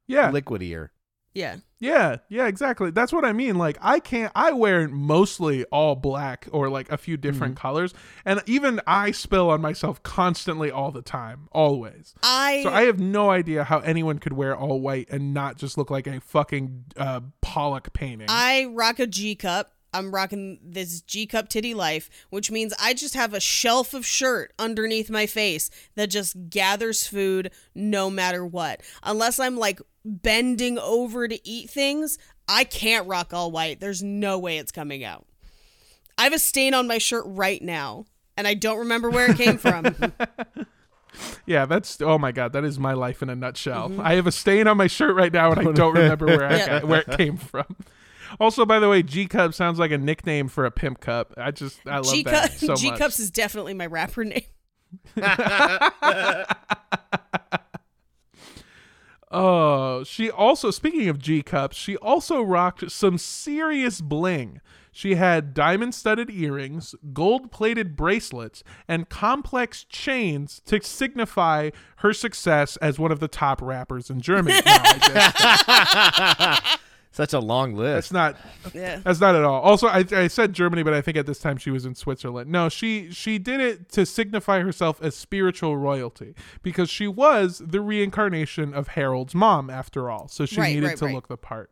Yeah. liquidier. Yeah. Yeah, yeah, exactly. That's what I mean. Like I can't I wear mostly all black or like a few different Mm-hmm. colors and even I spill on myself constantly all the time, always. I, So I have no idea how anyone could wear all white and not just look like a fucking uh Pollock painting. I rock a G cup. I'm rocking this G cup titty life, which means I just have a shelf of shirt underneath my face that just gathers food no matter what. Unless I'm like bending over to eat things, I can't rock all white. There's no way it's coming out. I have a stain on my shirt right now, and I don't remember where it came from. yeah, that's oh my god, that is my life in a nutshell. Mm-hmm. I have a stain on my shirt right now and I don't remember where I Yeah. got, where it came from. Also, by the way, G cup sounds like a nickname for a pimp cup. I just I love G that cup so G much. cups is definitely my rapper name. Oh, she also speaking of G cups, she also rocked some serious bling. She had diamond-studded earrings, gold-plated bracelets, and complex chains to signify her success as one of the top rappers in Germany. No, Such a long list. that's list. not Yeah. that's not at all. Also, I, I said Germany, but I think at this time she was in Switzerland. No, she she did it to signify herself as spiritual royalty because she was the reincarnation of Harold's mom, after all. So she Right, needed right, to right. look the part.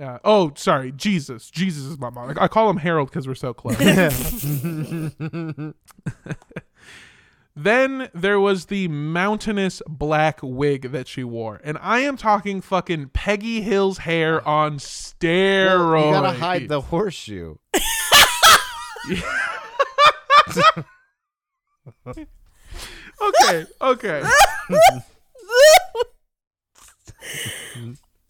Uh, oh, sorry, Jesus. Jesus is my mom. I call him Harold because we're so close. Then there was the mountainous black wig that she wore. And I am talking fucking Peggy Hill's hair on steroids. Well, you gotta hide the horseshoe. Okay, okay.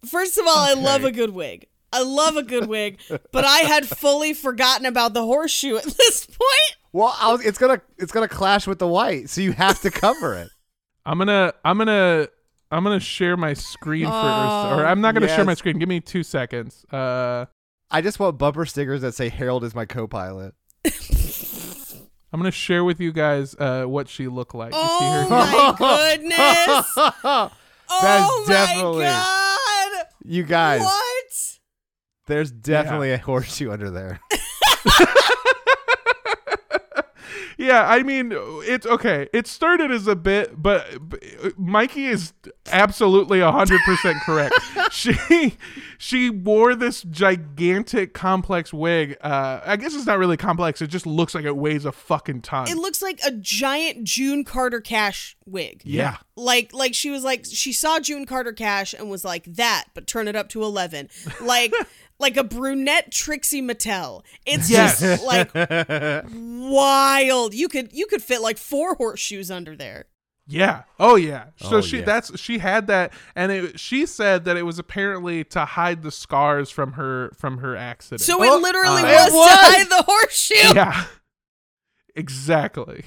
First of all, I love a good wig. I love a good wig, but I had fully forgotten about the horseshoe at this point. Well, I was, it's gonna it's gonna clash with the white, so you have to cover it. I'm gonna I'm gonna I'm gonna share my screen for Oh, or I'm not gonna share my screen. Give me two seconds. Uh I just want bumper stickers that say Harold is my co-pilot. I'm gonna share with you guys uh what she looked like. You see Oh her? my goodness! oh definitely- my god! you guys, What? there's definitely a horseshoe under there. Yeah, I mean, it's okay. It started as a bit, but, Mikey is absolutely hundred percent correct. she she wore this gigantic, complex wig. Uh, I guess it's not really complex. It just looks like it weighs a fucking ton. It looks like a giant June Carter Cash wig. yeah, Like like she was like she saw June Carter Cash and was like that, but turn it up to eleven. Like like a brunette Trixie Mattel. It's Yes. just like wild. You could you could fit like four horseshoes under there. yeah, oh yeah. So Oh, she yeah. that's she had that, and it, she said that it was apparently to hide the scars from her from her accident. So Oh, it literally uh, was, it was. to hide the horseshoe. yeah exactly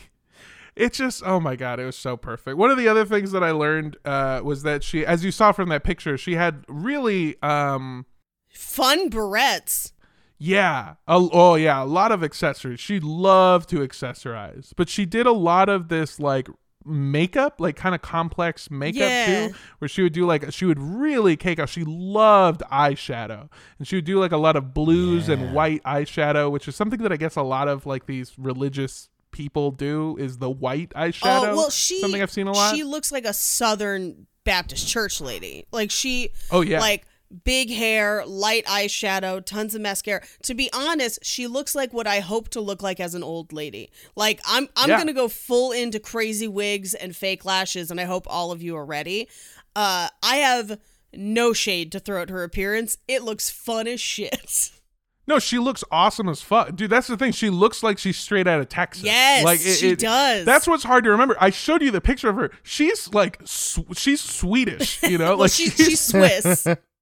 it just oh my god it was so perfect one of the other things that i learned uh was that she as you saw from that picture she had really um Fun barrettes. yeah a, oh yeah a lot of accessories she loved to accessorize but she did a lot of this like makeup like kind of complex makeup Yeah. too where she would do like she would really cake out she loved eyeshadow and she would do like a lot of blues and white eyeshadow which is something that i guess a lot of like these religious people do is the white oh, eyeshadow Oh well, she something i've seen a lot She looks like a Southern Baptist church lady. Like she. Oh, yeah. Like big hair, light eyeshadow, tons of mascara. To be honest, she looks like what I hope to look like as an old lady. Like I'm I'm Yeah. gonna go full into crazy wigs and fake lashes, and I hope all of you are ready. Uh, I have no shade to throw at her appearance. It looks fun as shit. No, she looks awesome as fuck, dude. That's the thing. She looks like she's straight out of Texas. Yes, she does. That's what's hard to remember. I showed you the picture of her. She's like, sw- she's Swedish. You know, well, like she's, she's Swiss.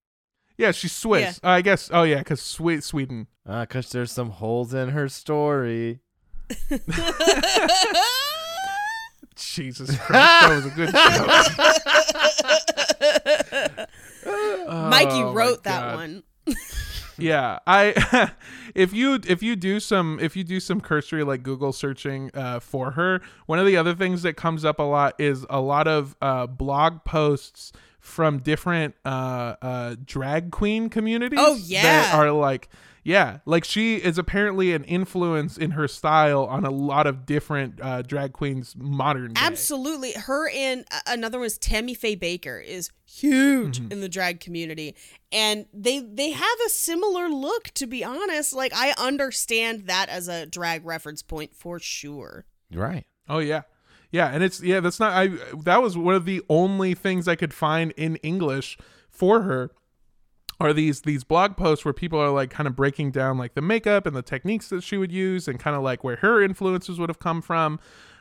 yeah, she's Swiss. Uh, I guess. Oh yeah, because Swe- Sweden. Ah, cause there's some holes in her story. Jesus Christ, that was a good joke. Mikey Oh, my wrote that one. Yeah, I if you if you do some if you do some cursory like Google searching uh, for her, one of the other things that comes up a lot is a lot of uh, blog posts from different uh, uh, drag queen communities. Oh, that yeah. are like yeah, like she is apparently an influence in her style on a lot of different uh, drag queens modern day. Absolutely. Her and uh, another one is Tammy Faye Bakker is huge Mm-hmm. in the drag community. And they they have a similar look to be honest. Like I understand that as a drag reference point for sure. Right. Oh yeah. Yeah, and it's yeah, that's not I that was one of the only things I could find in English for her are these these blog posts where people are like kind of breaking down like the makeup and the techniques that she would use and kind of like where her influences would have come from.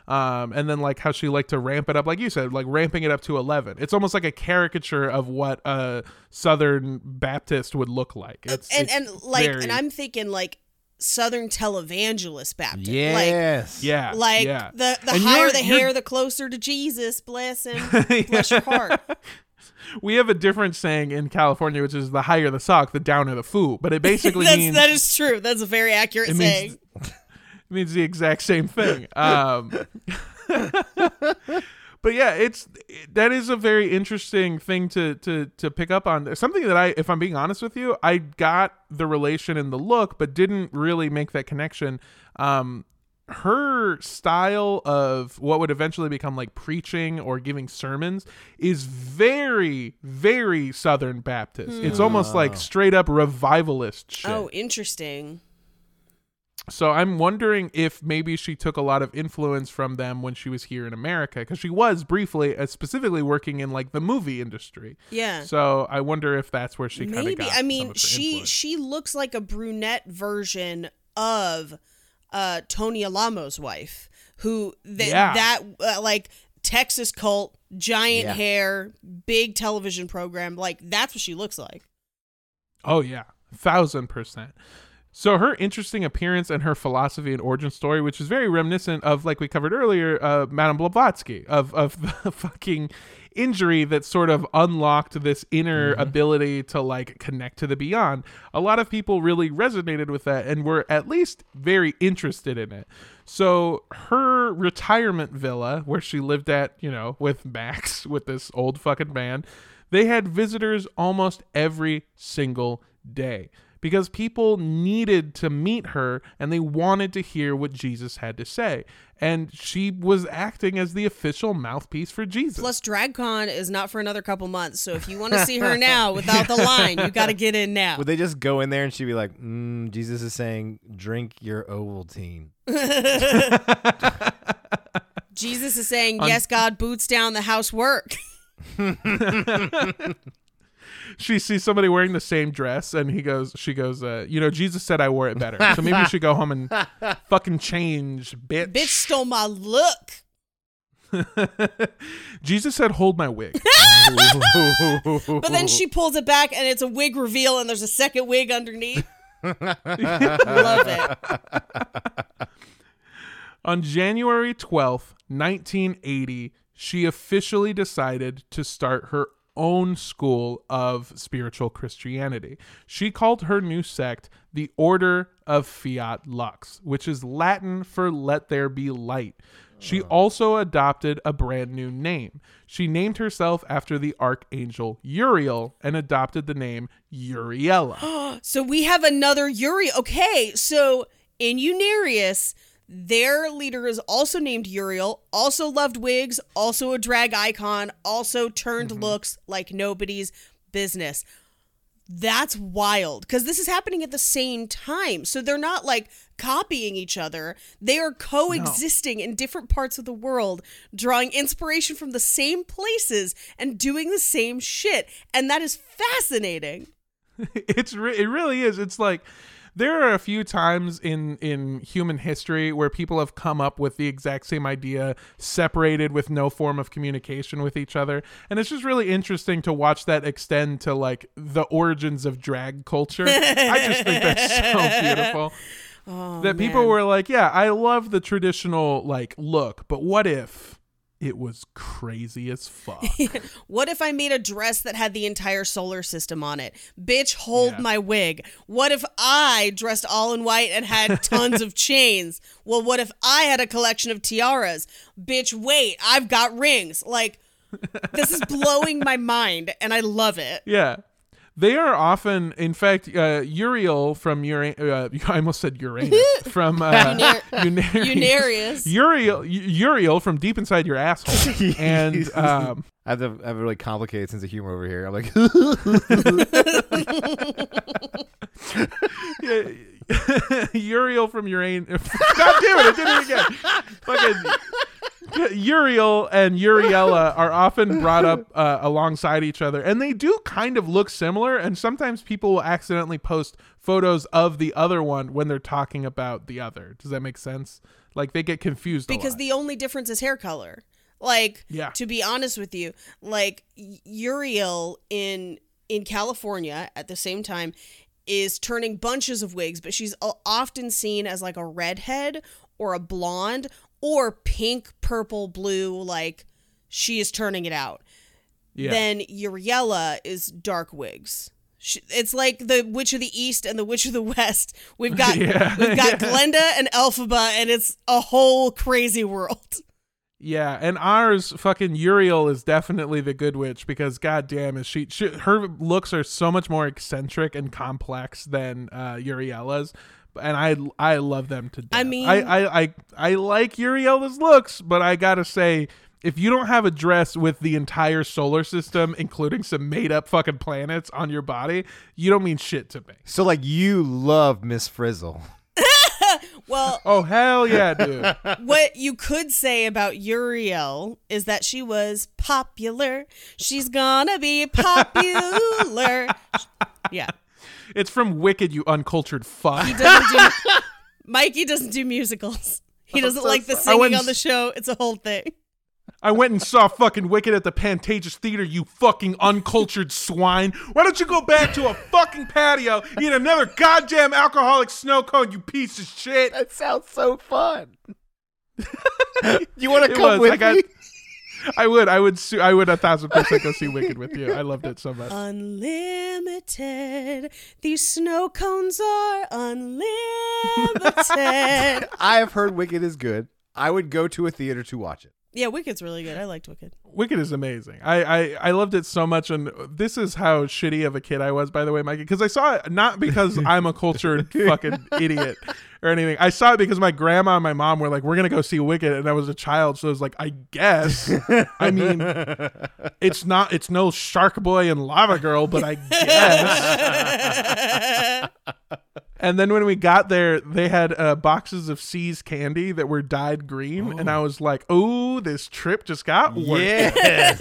Um, and then like how she liked to ramp it up, like you said, like ramping it up to eleven. It's almost like a caricature of what a Southern Baptist would look like. It's, and it's and like very- and I'm thinking like Southern Televangelist Baptist. Like Yes. yeah, like yeah. the the And higher you're- the you're- hair, the closer to Jesus. Bless him. Bless your heart. we have a different saying in California, which is the higher the sock, the downer the foo. But it basically That's means that is true. That's a very accurate it saying. means it means the exact same thing. Um, but yeah, it's that is a very interesting thing to to to pick up on. Something that I, if I'm being honest with you, I got the relation and the look, but didn't really make that connection. Um, her style of what would eventually become like preaching or giving sermons is very very southern baptist it's almost like straight up revivalist shit Oh, interesting. So I'm wondering if maybe she took a lot of influence from them when she was here in America, because she was briefly, uh, specifically working in like the movie industry. Yeah. So I wonder if that's where she kind of Maybe. got. I mean, she influence. she looks like a brunette version of uh Tony Alamo's wife, who th- Yeah. that uh, like Texas cult, giant Yeah. hair, big television program. Like that's what she looks like. Oh yeah, thousand percent. So her interesting appearance and her philosophy and origin story, which is very reminiscent of, like we covered earlier, uh, Madame Blavatsky, of of the fucking injury that sort of unlocked this inner ability to like connect to the beyond. A lot of people really resonated with that and were at least very interested in it. So her retirement villa, where she lived at, you know, with Max, with this old fucking man, they had visitors almost every single day because people needed to meet her and they wanted to hear what Jesus had to say. And she was acting as the official mouthpiece for Jesus. Plus, DragCon is not for another couple months, so if you want to see her now without the line, you got to get in now. Would they just go in there and she'd be like, mm, Jesus is saying, drink your Ovaltine. Jesus is saying, "Yes, God boots down the housework." She sees somebody wearing the same dress and he goes she goes uh, you know jesus said i wore it better so maybe you should go home and fucking change bitch Bitch stole my look. jesus said hold my wig But then she pulls it back and it's a wig reveal and there's a second wig underneath. Love it. On January 12th, 1980, she officially decided to start her own school of spiritual Christianity. She called her new sect the Order of Fiat Lux, which is Latin for let there be light. She uh. also adopted a brand new name. She named herself after the archangel Uriel and adopted the name Uriella. So we have another Uri. Okay, so in Unarius, their leader is also named Uriel, also loved wigs, also a drag icon, also turned mm-hmm. looks like nobody's business. That's wild because this is happening at the same time. So they're not like copying each other. They are coexisting in different parts of the world, drawing inspiration from the same places and doing the same shit. And that is fascinating. it's re- it really is. It's like there are a few times in in human history where people have come up with the exact same idea separated with no form of communication with each other. And it's just really interesting to watch that extend to like the origins of drag culture. I just think that's so beautiful. Oh, that people were like yeah i love the traditional like look but what if it was crazy as fuck What if I made a dress that had the entire solar system on it? Bitch, hold Yeah. my wig. What if I dressed all in white and had tons of chains? Well, what if I had a collection of tiaras? Bitch, wait, I've got rings. Like, this is blowing my mind, and I love it. Yeah. They are often, in fact, uh, Uriel from Ura- uh, I almost said Uranus from uh, Unarius. Unarius. Uriel, Uriel from deep inside your asshole, and um, I have, a, I have a really complicated sense of humor over here. I'm like, yeah, Uriel from Uranus. God damn it! I did it again. Fucking Uriel and Uriella are often brought up uh, alongside each other, and they do kind of look similar. And sometimes people will accidentally post photos of the other one when they're talking about the other. Does that make sense? Like they get confused a because the only difference is hair color. Like, Yeah. to be honest with you, like Uriel in in California at the same time is turning bunches of wigs, but she's often seen as like a redhead or a blonde or pink, purple, blue. Like she is turning it out. yeah. Then Uriella is dark wigs. She, it's like the Witch of the East and the Witch of the West. We've got Yeah, we've got yeah. Glinda and Elphaba, and it's a whole crazy world. Yeah, and ours fucking Uriel is definitely the good witch because goddamn is she, she her looks are so much more eccentric and complex than uh Uriella's. And I I love them to death. I mean- I I I, I like Uriella's looks, but I gotta say, if you don't have a dress with the entire solar system, including some made up fucking planets on your body, you don't mean shit to me. so like you love Miss Frizzle. Well, Oh hell yeah, dude. what you could say about Uriel is that she was popular. She's gonna be popular. yeah. It's from Wicked, you uncultured fuck. He doesn't do Mikey doesn't do musicals. He oh, doesn't so like the singing on the show. It's a whole thing. I went and saw fucking Wicked at the Pantages Theater, you fucking uncultured swine. Why don't you go back to a fucking patio, eat another goddamn alcoholic snow cone, you piece of shit? That sounds so fun. you want to come was. with I got- me? I would, I would, su- I would a thousand percent go see Wicked with you. I loved it so much. Unlimited. These snow cones are unlimited. I have heard Wicked is good. I would go to a theater to watch it. Yeah, Wicked's really good. I liked Wicked. Wicked is amazing. I, I, I loved it so much, and this is how shitty of a kid I was, by the way, Mikey. Because I saw it not because I'm a cultured fucking idiot or anything. I saw it because my grandma and my mom were like, "We're gonna go see Wicked," and I was a child, so I was like, "I guess." I mean, it's not, it's no Shark Boy and Lava Girl, but I guess. And then when we got there, they had uh, boxes of See's candy that were dyed green, and I was like, "Oh, this trip just got worse." Yes.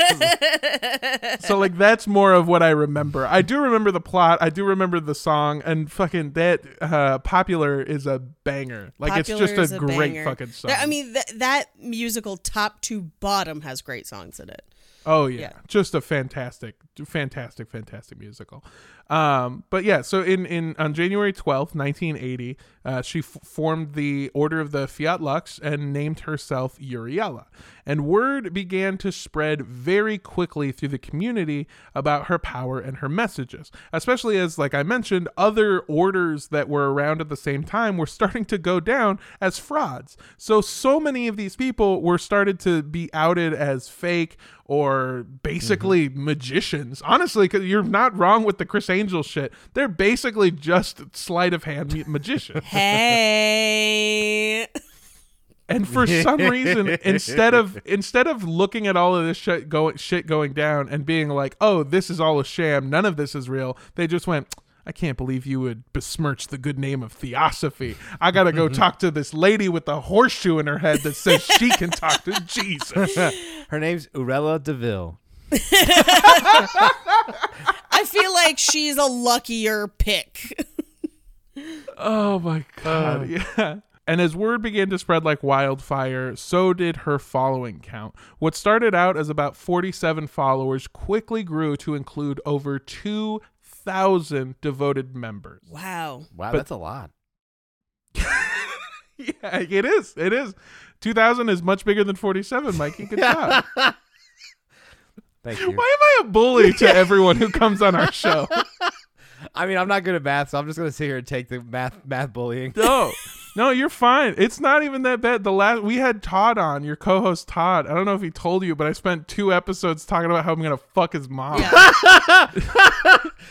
So like that's more of what I remember. I do remember the plot. I do remember the song, and fucking that uh, popular is a banger. Like Popular it's just a, great banger. fucking song. I mean, th- that musical top to bottom has great songs in it. Oh yeah. Yeah. just a fantastic, fantastic, fantastic musical. Um, but yeah, so in in on January twelfth, nineteen eighty, uh, she f- formed the Order of the Fiat Lux and named herself Uriella. And word began to spread very quickly through the community about her power and her messages, especially as, like I mentioned, other orders that were around at the same time were starting to go down as frauds. So, so many of these people were started to be outed as fake or basically magicians. Honestly, because you're not wrong with the Criss Angel shit. They're basically just sleight of hand magicians. Hey. And for some reason, instead of instead of looking at all of this shit going shit going down and being like, "Oh, this is all a sham. None of this is real," they just went. I can't believe you would besmirch the good name of theosophy. I gotta go talk to this lady with a horseshoe in her head that says she can talk to Jesus. Her name's Urella Deville. I feel like she's a luckier pick. Oh my god. yeah. And as word began to spread like wildfire, so did her following count. What started out as about 47 followers quickly grew to include over 2,000 devoted members. Wow. Wow, But- that's a lot. Yeah, it is. It is. 2,000 is much bigger than 47, Mikey. Good job. Thank you. Why am I a bully to everyone who comes on our show? I mean, I'm not good at math, so I'm just gonna sit here and take the math math bullying. No, no, you're fine. It's not even that bad. The last we had Todd on, your co-host Todd. I don't know if he told you, but I spent two episodes talking about how I'm gonna fuck his mom. Yeah.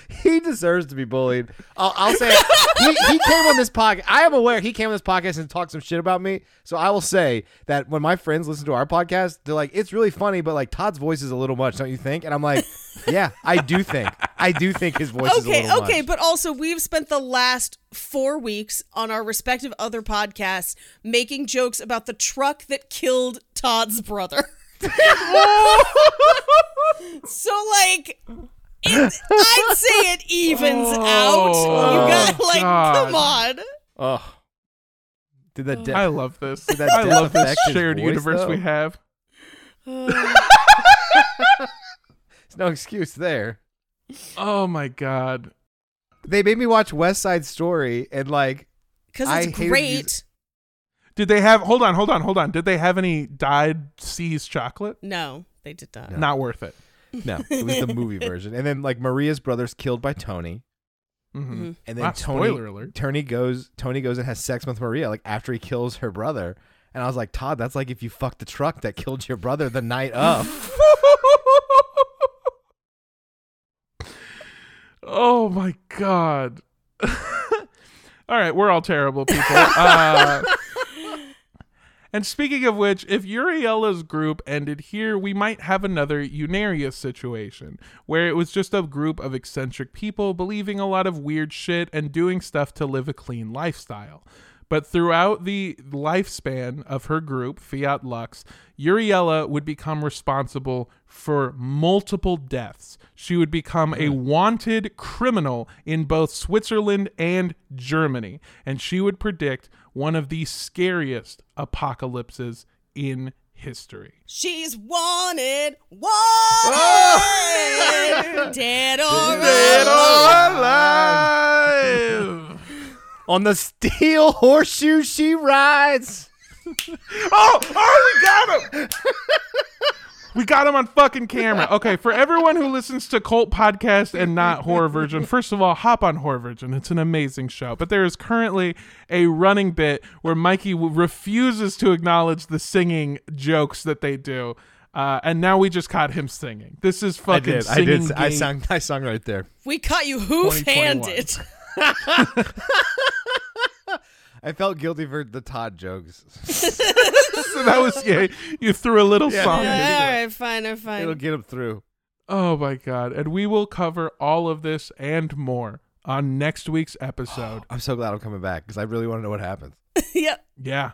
he deserves to be bullied. I'll, I'll say it. he, he came on this podcast. I am aware he came on this podcast and talked some shit about me. So I will say that when my friends listen to our podcast, they're like, "It's really funny, but like Todd's voice is a little much, don't you think?" And I'm like, "Yeah, I do think. I do think his voice is a Okay, little okay, much." but also we've spent the last four weeks on our respective other podcasts making jokes about the truck that killed Todd's brother. so like it, I'd say it evens oh, out. You got oh, like God. come on. oh, did that? De- I love this. Did that I death love this shared voice, universe though? we have. Uh. There's no excuse there. Oh my god. They made me watch West Side Story, and like, Because it's hated great. Did they have? Hold on, hold on, hold on. Did they have any dyed See's chocolate? No, they did not. Not worth it. no, it was the movie version. And then like Maria's brother's killed by Tony. hmm And then Wow, Tony, spoiler alert. Tony goes, Tony goes and has sex with Maria like after he kills her brother. And I was like, Todd, that's like if you fucked the truck that killed your brother the night of. oh my god. all right, we're all terrible people. Uh, and speaking of which, if Uriella's group ended here, we might have another Unarius situation where it was just a group of eccentric people believing a lot of weird shit and doing stuff to live a clean lifestyle. But throughout the lifespan of her group, Fiat Lux, Uriella would become responsible for multiple deaths. She would become a mm. wanted criminal in both Switzerland and Germany, and she would predict one of the scariest apocalypses in history. She's wanted, wanted, dead or Dead alive. or alive! On the steel horseshoe she rides. Oh, oh, we got him. we got him on fucking camera. Okay, for everyone who listens to Cult Podcast and not Horror Virgin, first of all, hop on Horror Virgin. It's an amazing show. But there is currently a running bit where Mikey refuses to acknowledge the singing jokes that they do. Uh, and now we just caught him singing. This is I fucking did. I singing. did. I game. sang. I sung right there. We caught you hoof-handed. I felt guilty for the Todd jokes. So that was yeah. You threw a little Yeah. song. Yeah, into all it. right, fine, I'm fine. It'll get him through. Oh my god. And we will cover all of this and more on next week's episode. I'm so glad I'm coming back because I really want to know what happens. yep. yeah.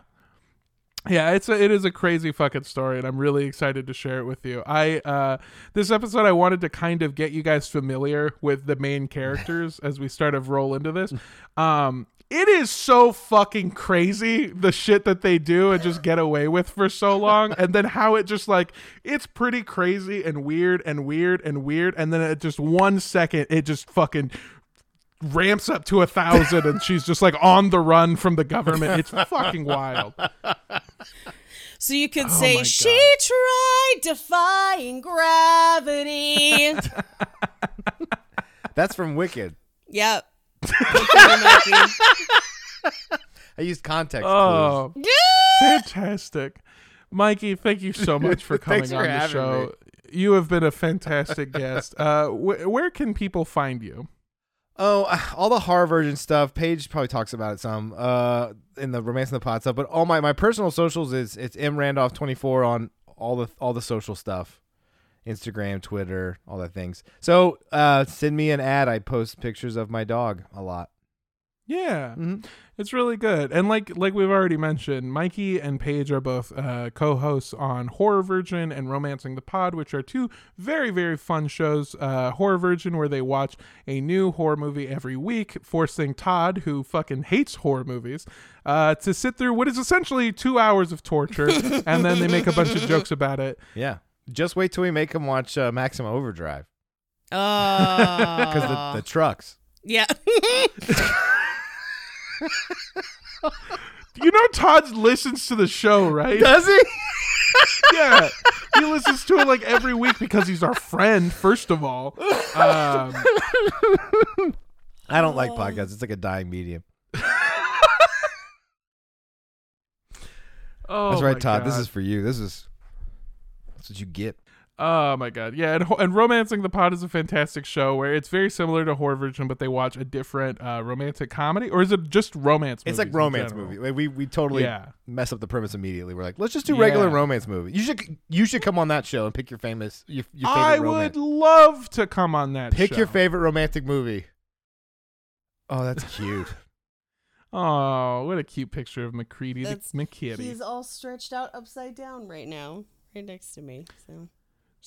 Yeah, it's a, it is a crazy fucking story and I'm really excited to share it with you. I uh this episode I wanted to kind of get you guys familiar with the main characters as we start to roll into this. Um it is so fucking crazy the shit that they do and just get away with for so long and then how it just like it's pretty crazy and weird and weird and weird and then at just one second it just fucking ramps up to a thousand and she's just like on the run from the government it's fucking wild So you could Oh say my she tried defying gravity. That's from Wicked. yep. Good for you, Mikey. I used context clues. Oh, fantastic. Mikey, thank you so much for coming for on the having show. You have been a fantastic guest. Uh, wh- where can people find you? Oh, all the Horror Virgin stuff. Paige probably talks about it some uh, in the Romancing the Pod stuff. But all my, my personal socials is it's m randolph twenty four on all the all the social stuff, Instagram, Twitter, all that things. So uh, send me an ad. I post pictures of my dog a lot. Yeah, Mhm. it's really good. And like like we've already mentioned, Mikey and Paige are both uh, co-hosts on Horror Virgin and Romancing the Pod, which are two very very fun shows. Uh, Horror Virgin, where they watch a new horror movie every week, forcing Todd, who fucking hates horror movies, uh, to sit through what is essentially two hours of torture, and then they make a bunch of jokes about it. Yeah. Just wait till we make them watch uh, Maximum Overdrive Oh. because the, the trucks. yeah. You know, Todd listens to the show, right? Does he? yeah he listens to it like every week because he's our friend first of all um, I don't like podcasts. It's like a dying medium. oh That's right, Todd. This is for you. This is that's what you get. Oh my god yeah and, and Romancing the Pod is a fantastic show where it's very similar to Horror Virgin but they watch a different uh, romantic comedy or is it just romance It's like romance movie. Like, we we totally Yeah. mess up the premise immediately. We're like, let's just do regular Yeah. romance movie. You should you should come on that show and pick your famous your, your favorite i romance. would love to come on that pick your favorite romantic movie. Oh, that's cute. oh what a cute picture of mccready the That's- mckitty He's all stretched out upside down right now, right next to me. So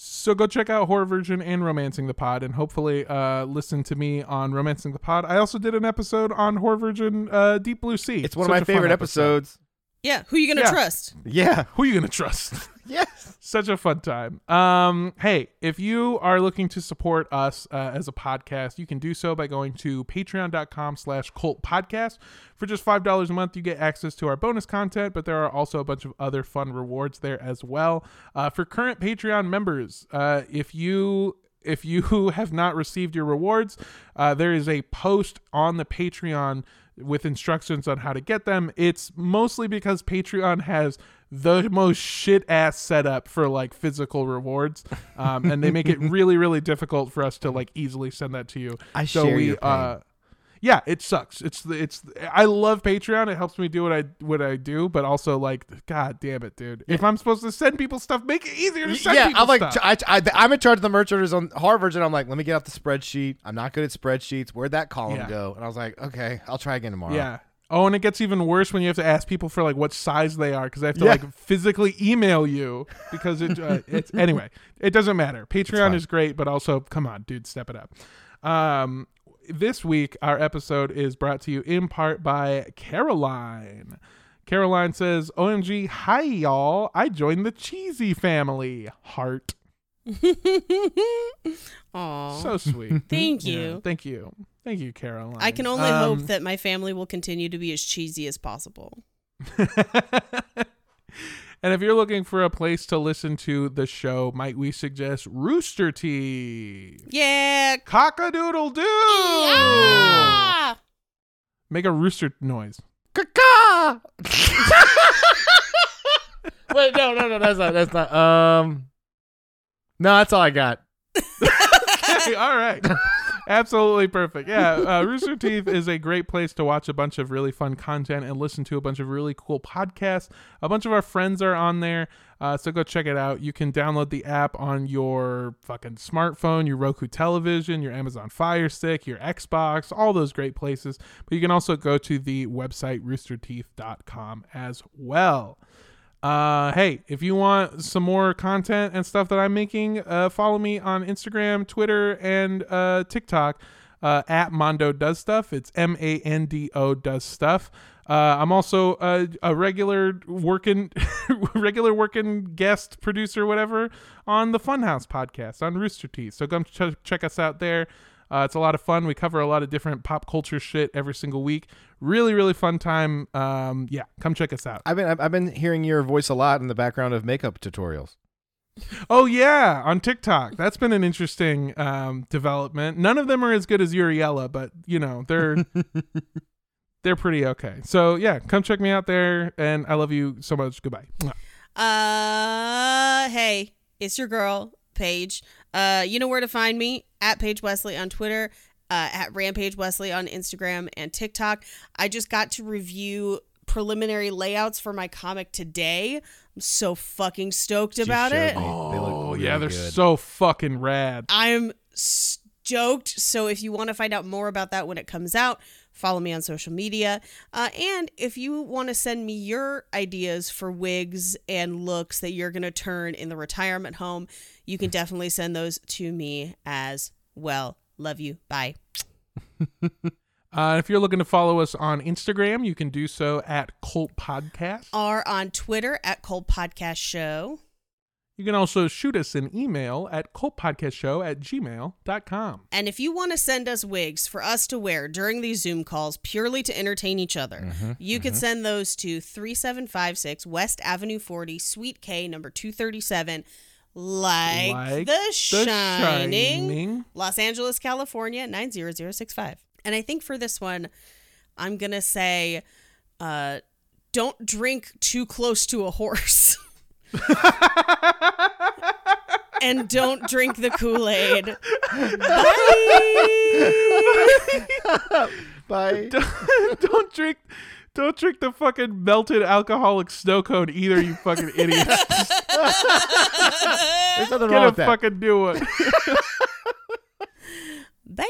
So go check out Horror Virgin and Romancing the Pod, and hopefully uh, listen to me on Romancing the Pod. I also did an episode on Horror Virgin uh, Deep Blue Sea. It's one Such of my favorite episode. episodes. Yeah, who you gonna Yeah. trust? Yeah. Who are you gonna trust? Yes. Such a fun time. Um, hey, if you are looking to support us uh, as a podcast, you can do so by going to patreon.com slash cult podcast. For just $5 a month, you get access to our bonus content, but there are also a bunch of other fun rewards there as well. Uh, for current Patreon members, uh, if you if you have not received your rewards, uh, there is a post on the Patreon with instructions on how to get them. It's mostly because Patreon has the most shit ass setup for like physical rewards, um, and they make it really, really difficult for us to like easily send that to you. I so share we, your pain. uh, yeah, it sucks. It's the it's. I love Patreon. It helps me do what I what I do, but also like, god damn it, dude. If I'm supposed to send people stuff, make it easier to send yeah, I'm like, stuff. I, I, I'm in charge of the merch orders on Harvard, and I'm like, let me get off the spreadsheet. I'm not good at spreadsheets. Where'd that column Yeah. go? And I was like, okay, I'll try again tomorrow. Yeah. Oh, and it gets even worse when you have to ask people for like what size they are because I have to Yeah. like physically email you because it, uh, it's anyway. It doesn't matter. Patreon is great, but also come on, dude, step it up. Um, this week our episode is brought to you in part by Caroline. Caroline says, "OMG, hi y'all! I joined the cheesy family. Heart, Aw. so sweet. Thank Yeah, you. thank you, thank you, Caroline. I can only Um, hope that my family will continue to be as cheesy as possible. and if you're looking for a place to listen to the show, might we suggest Rooster Teeth? Yeah. Cock-a-doodle doo! Yeah. Make a rooster noise. Caca! Wait, no, no, no, that's not. That's not. Um, no, that's all I got. Okay, all right. Absolutely perfect. Yeah, uh, Rooster Teeth is a great place to watch a bunch of really fun content and listen to a bunch of really cool podcasts. A bunch of our friends are on there, uh, so go check it out. You can download the app on your fucking smartphone, your Roku television, your Amazon Fire Stick, your Xbox, all those great places. But you can also go to the website roosterteeth.com as well. Uh, hey, if you want some more content and stuff that I'm making, uh, follow me on Instagram, Twitter, and uh, TikTok uh, at Mando Does Stuff. It's M A N D O Does Stuff. Uh, I'm also a, a regular working, regular working guest producer, whatever, on the Funhouse podcast on Rooster Teeth. So come ch- check us out there. Uh, it's a lot of fun. We cover a lot of different pop culture shit every single week. Really, really fun time. Um, yeah, come check us out. I've been I've, I've been hearing your voice a lot in the background of makeup tutorials. Oh yeah, on TikTok. That's been an interesting um, development. None of them are as good as Uriella, but you know they're they're pretty okay. So yeah, come check me out there, and I love you so much. Goodbye. Uh, hey, it's your girl, Paige. Uh, you know where to find me at Paige Wesley on Twitter, uh, at Rampage Wesley on Instagram and TikTok. I just got to review preliminary layouts for my comic today. I'm so fucking stoked about it. me. They look Oh really yeah, they're good. so fucking rad. I'm stoked. So if you want to find out more about that when it comes out, follow me on social media. Uh, and if you want to send me your ideas for wigs and looks that you're going to turn in the retirement home, you can definitely send those to me as well. Love you. Bye. Uh, if you're looking to follow us on Instagram, you can do so at Cult Podcast. Are on Twitter at Cult Podcast Show. You can also shoot us an email at cultpodcastshow at gmail.com. And if you want to send us wigs for us to wear during these Zoom calls purely to entertain each other, you can send those to 3756 West Avenue 40, Suite K, number 237, like, Like the, The Shining, Shining. Los Angeles, California, 90065. And I think for this one, I'm going to say uh, don't drink too close to a horse and don't drink the Kool Aid. Bye. Bye. Don't, don't, drink. Don't drink the fucking melted alcoholic snow cone either, you fucking idiots. There's nothing Get wrong a that. fucking new one. Bye.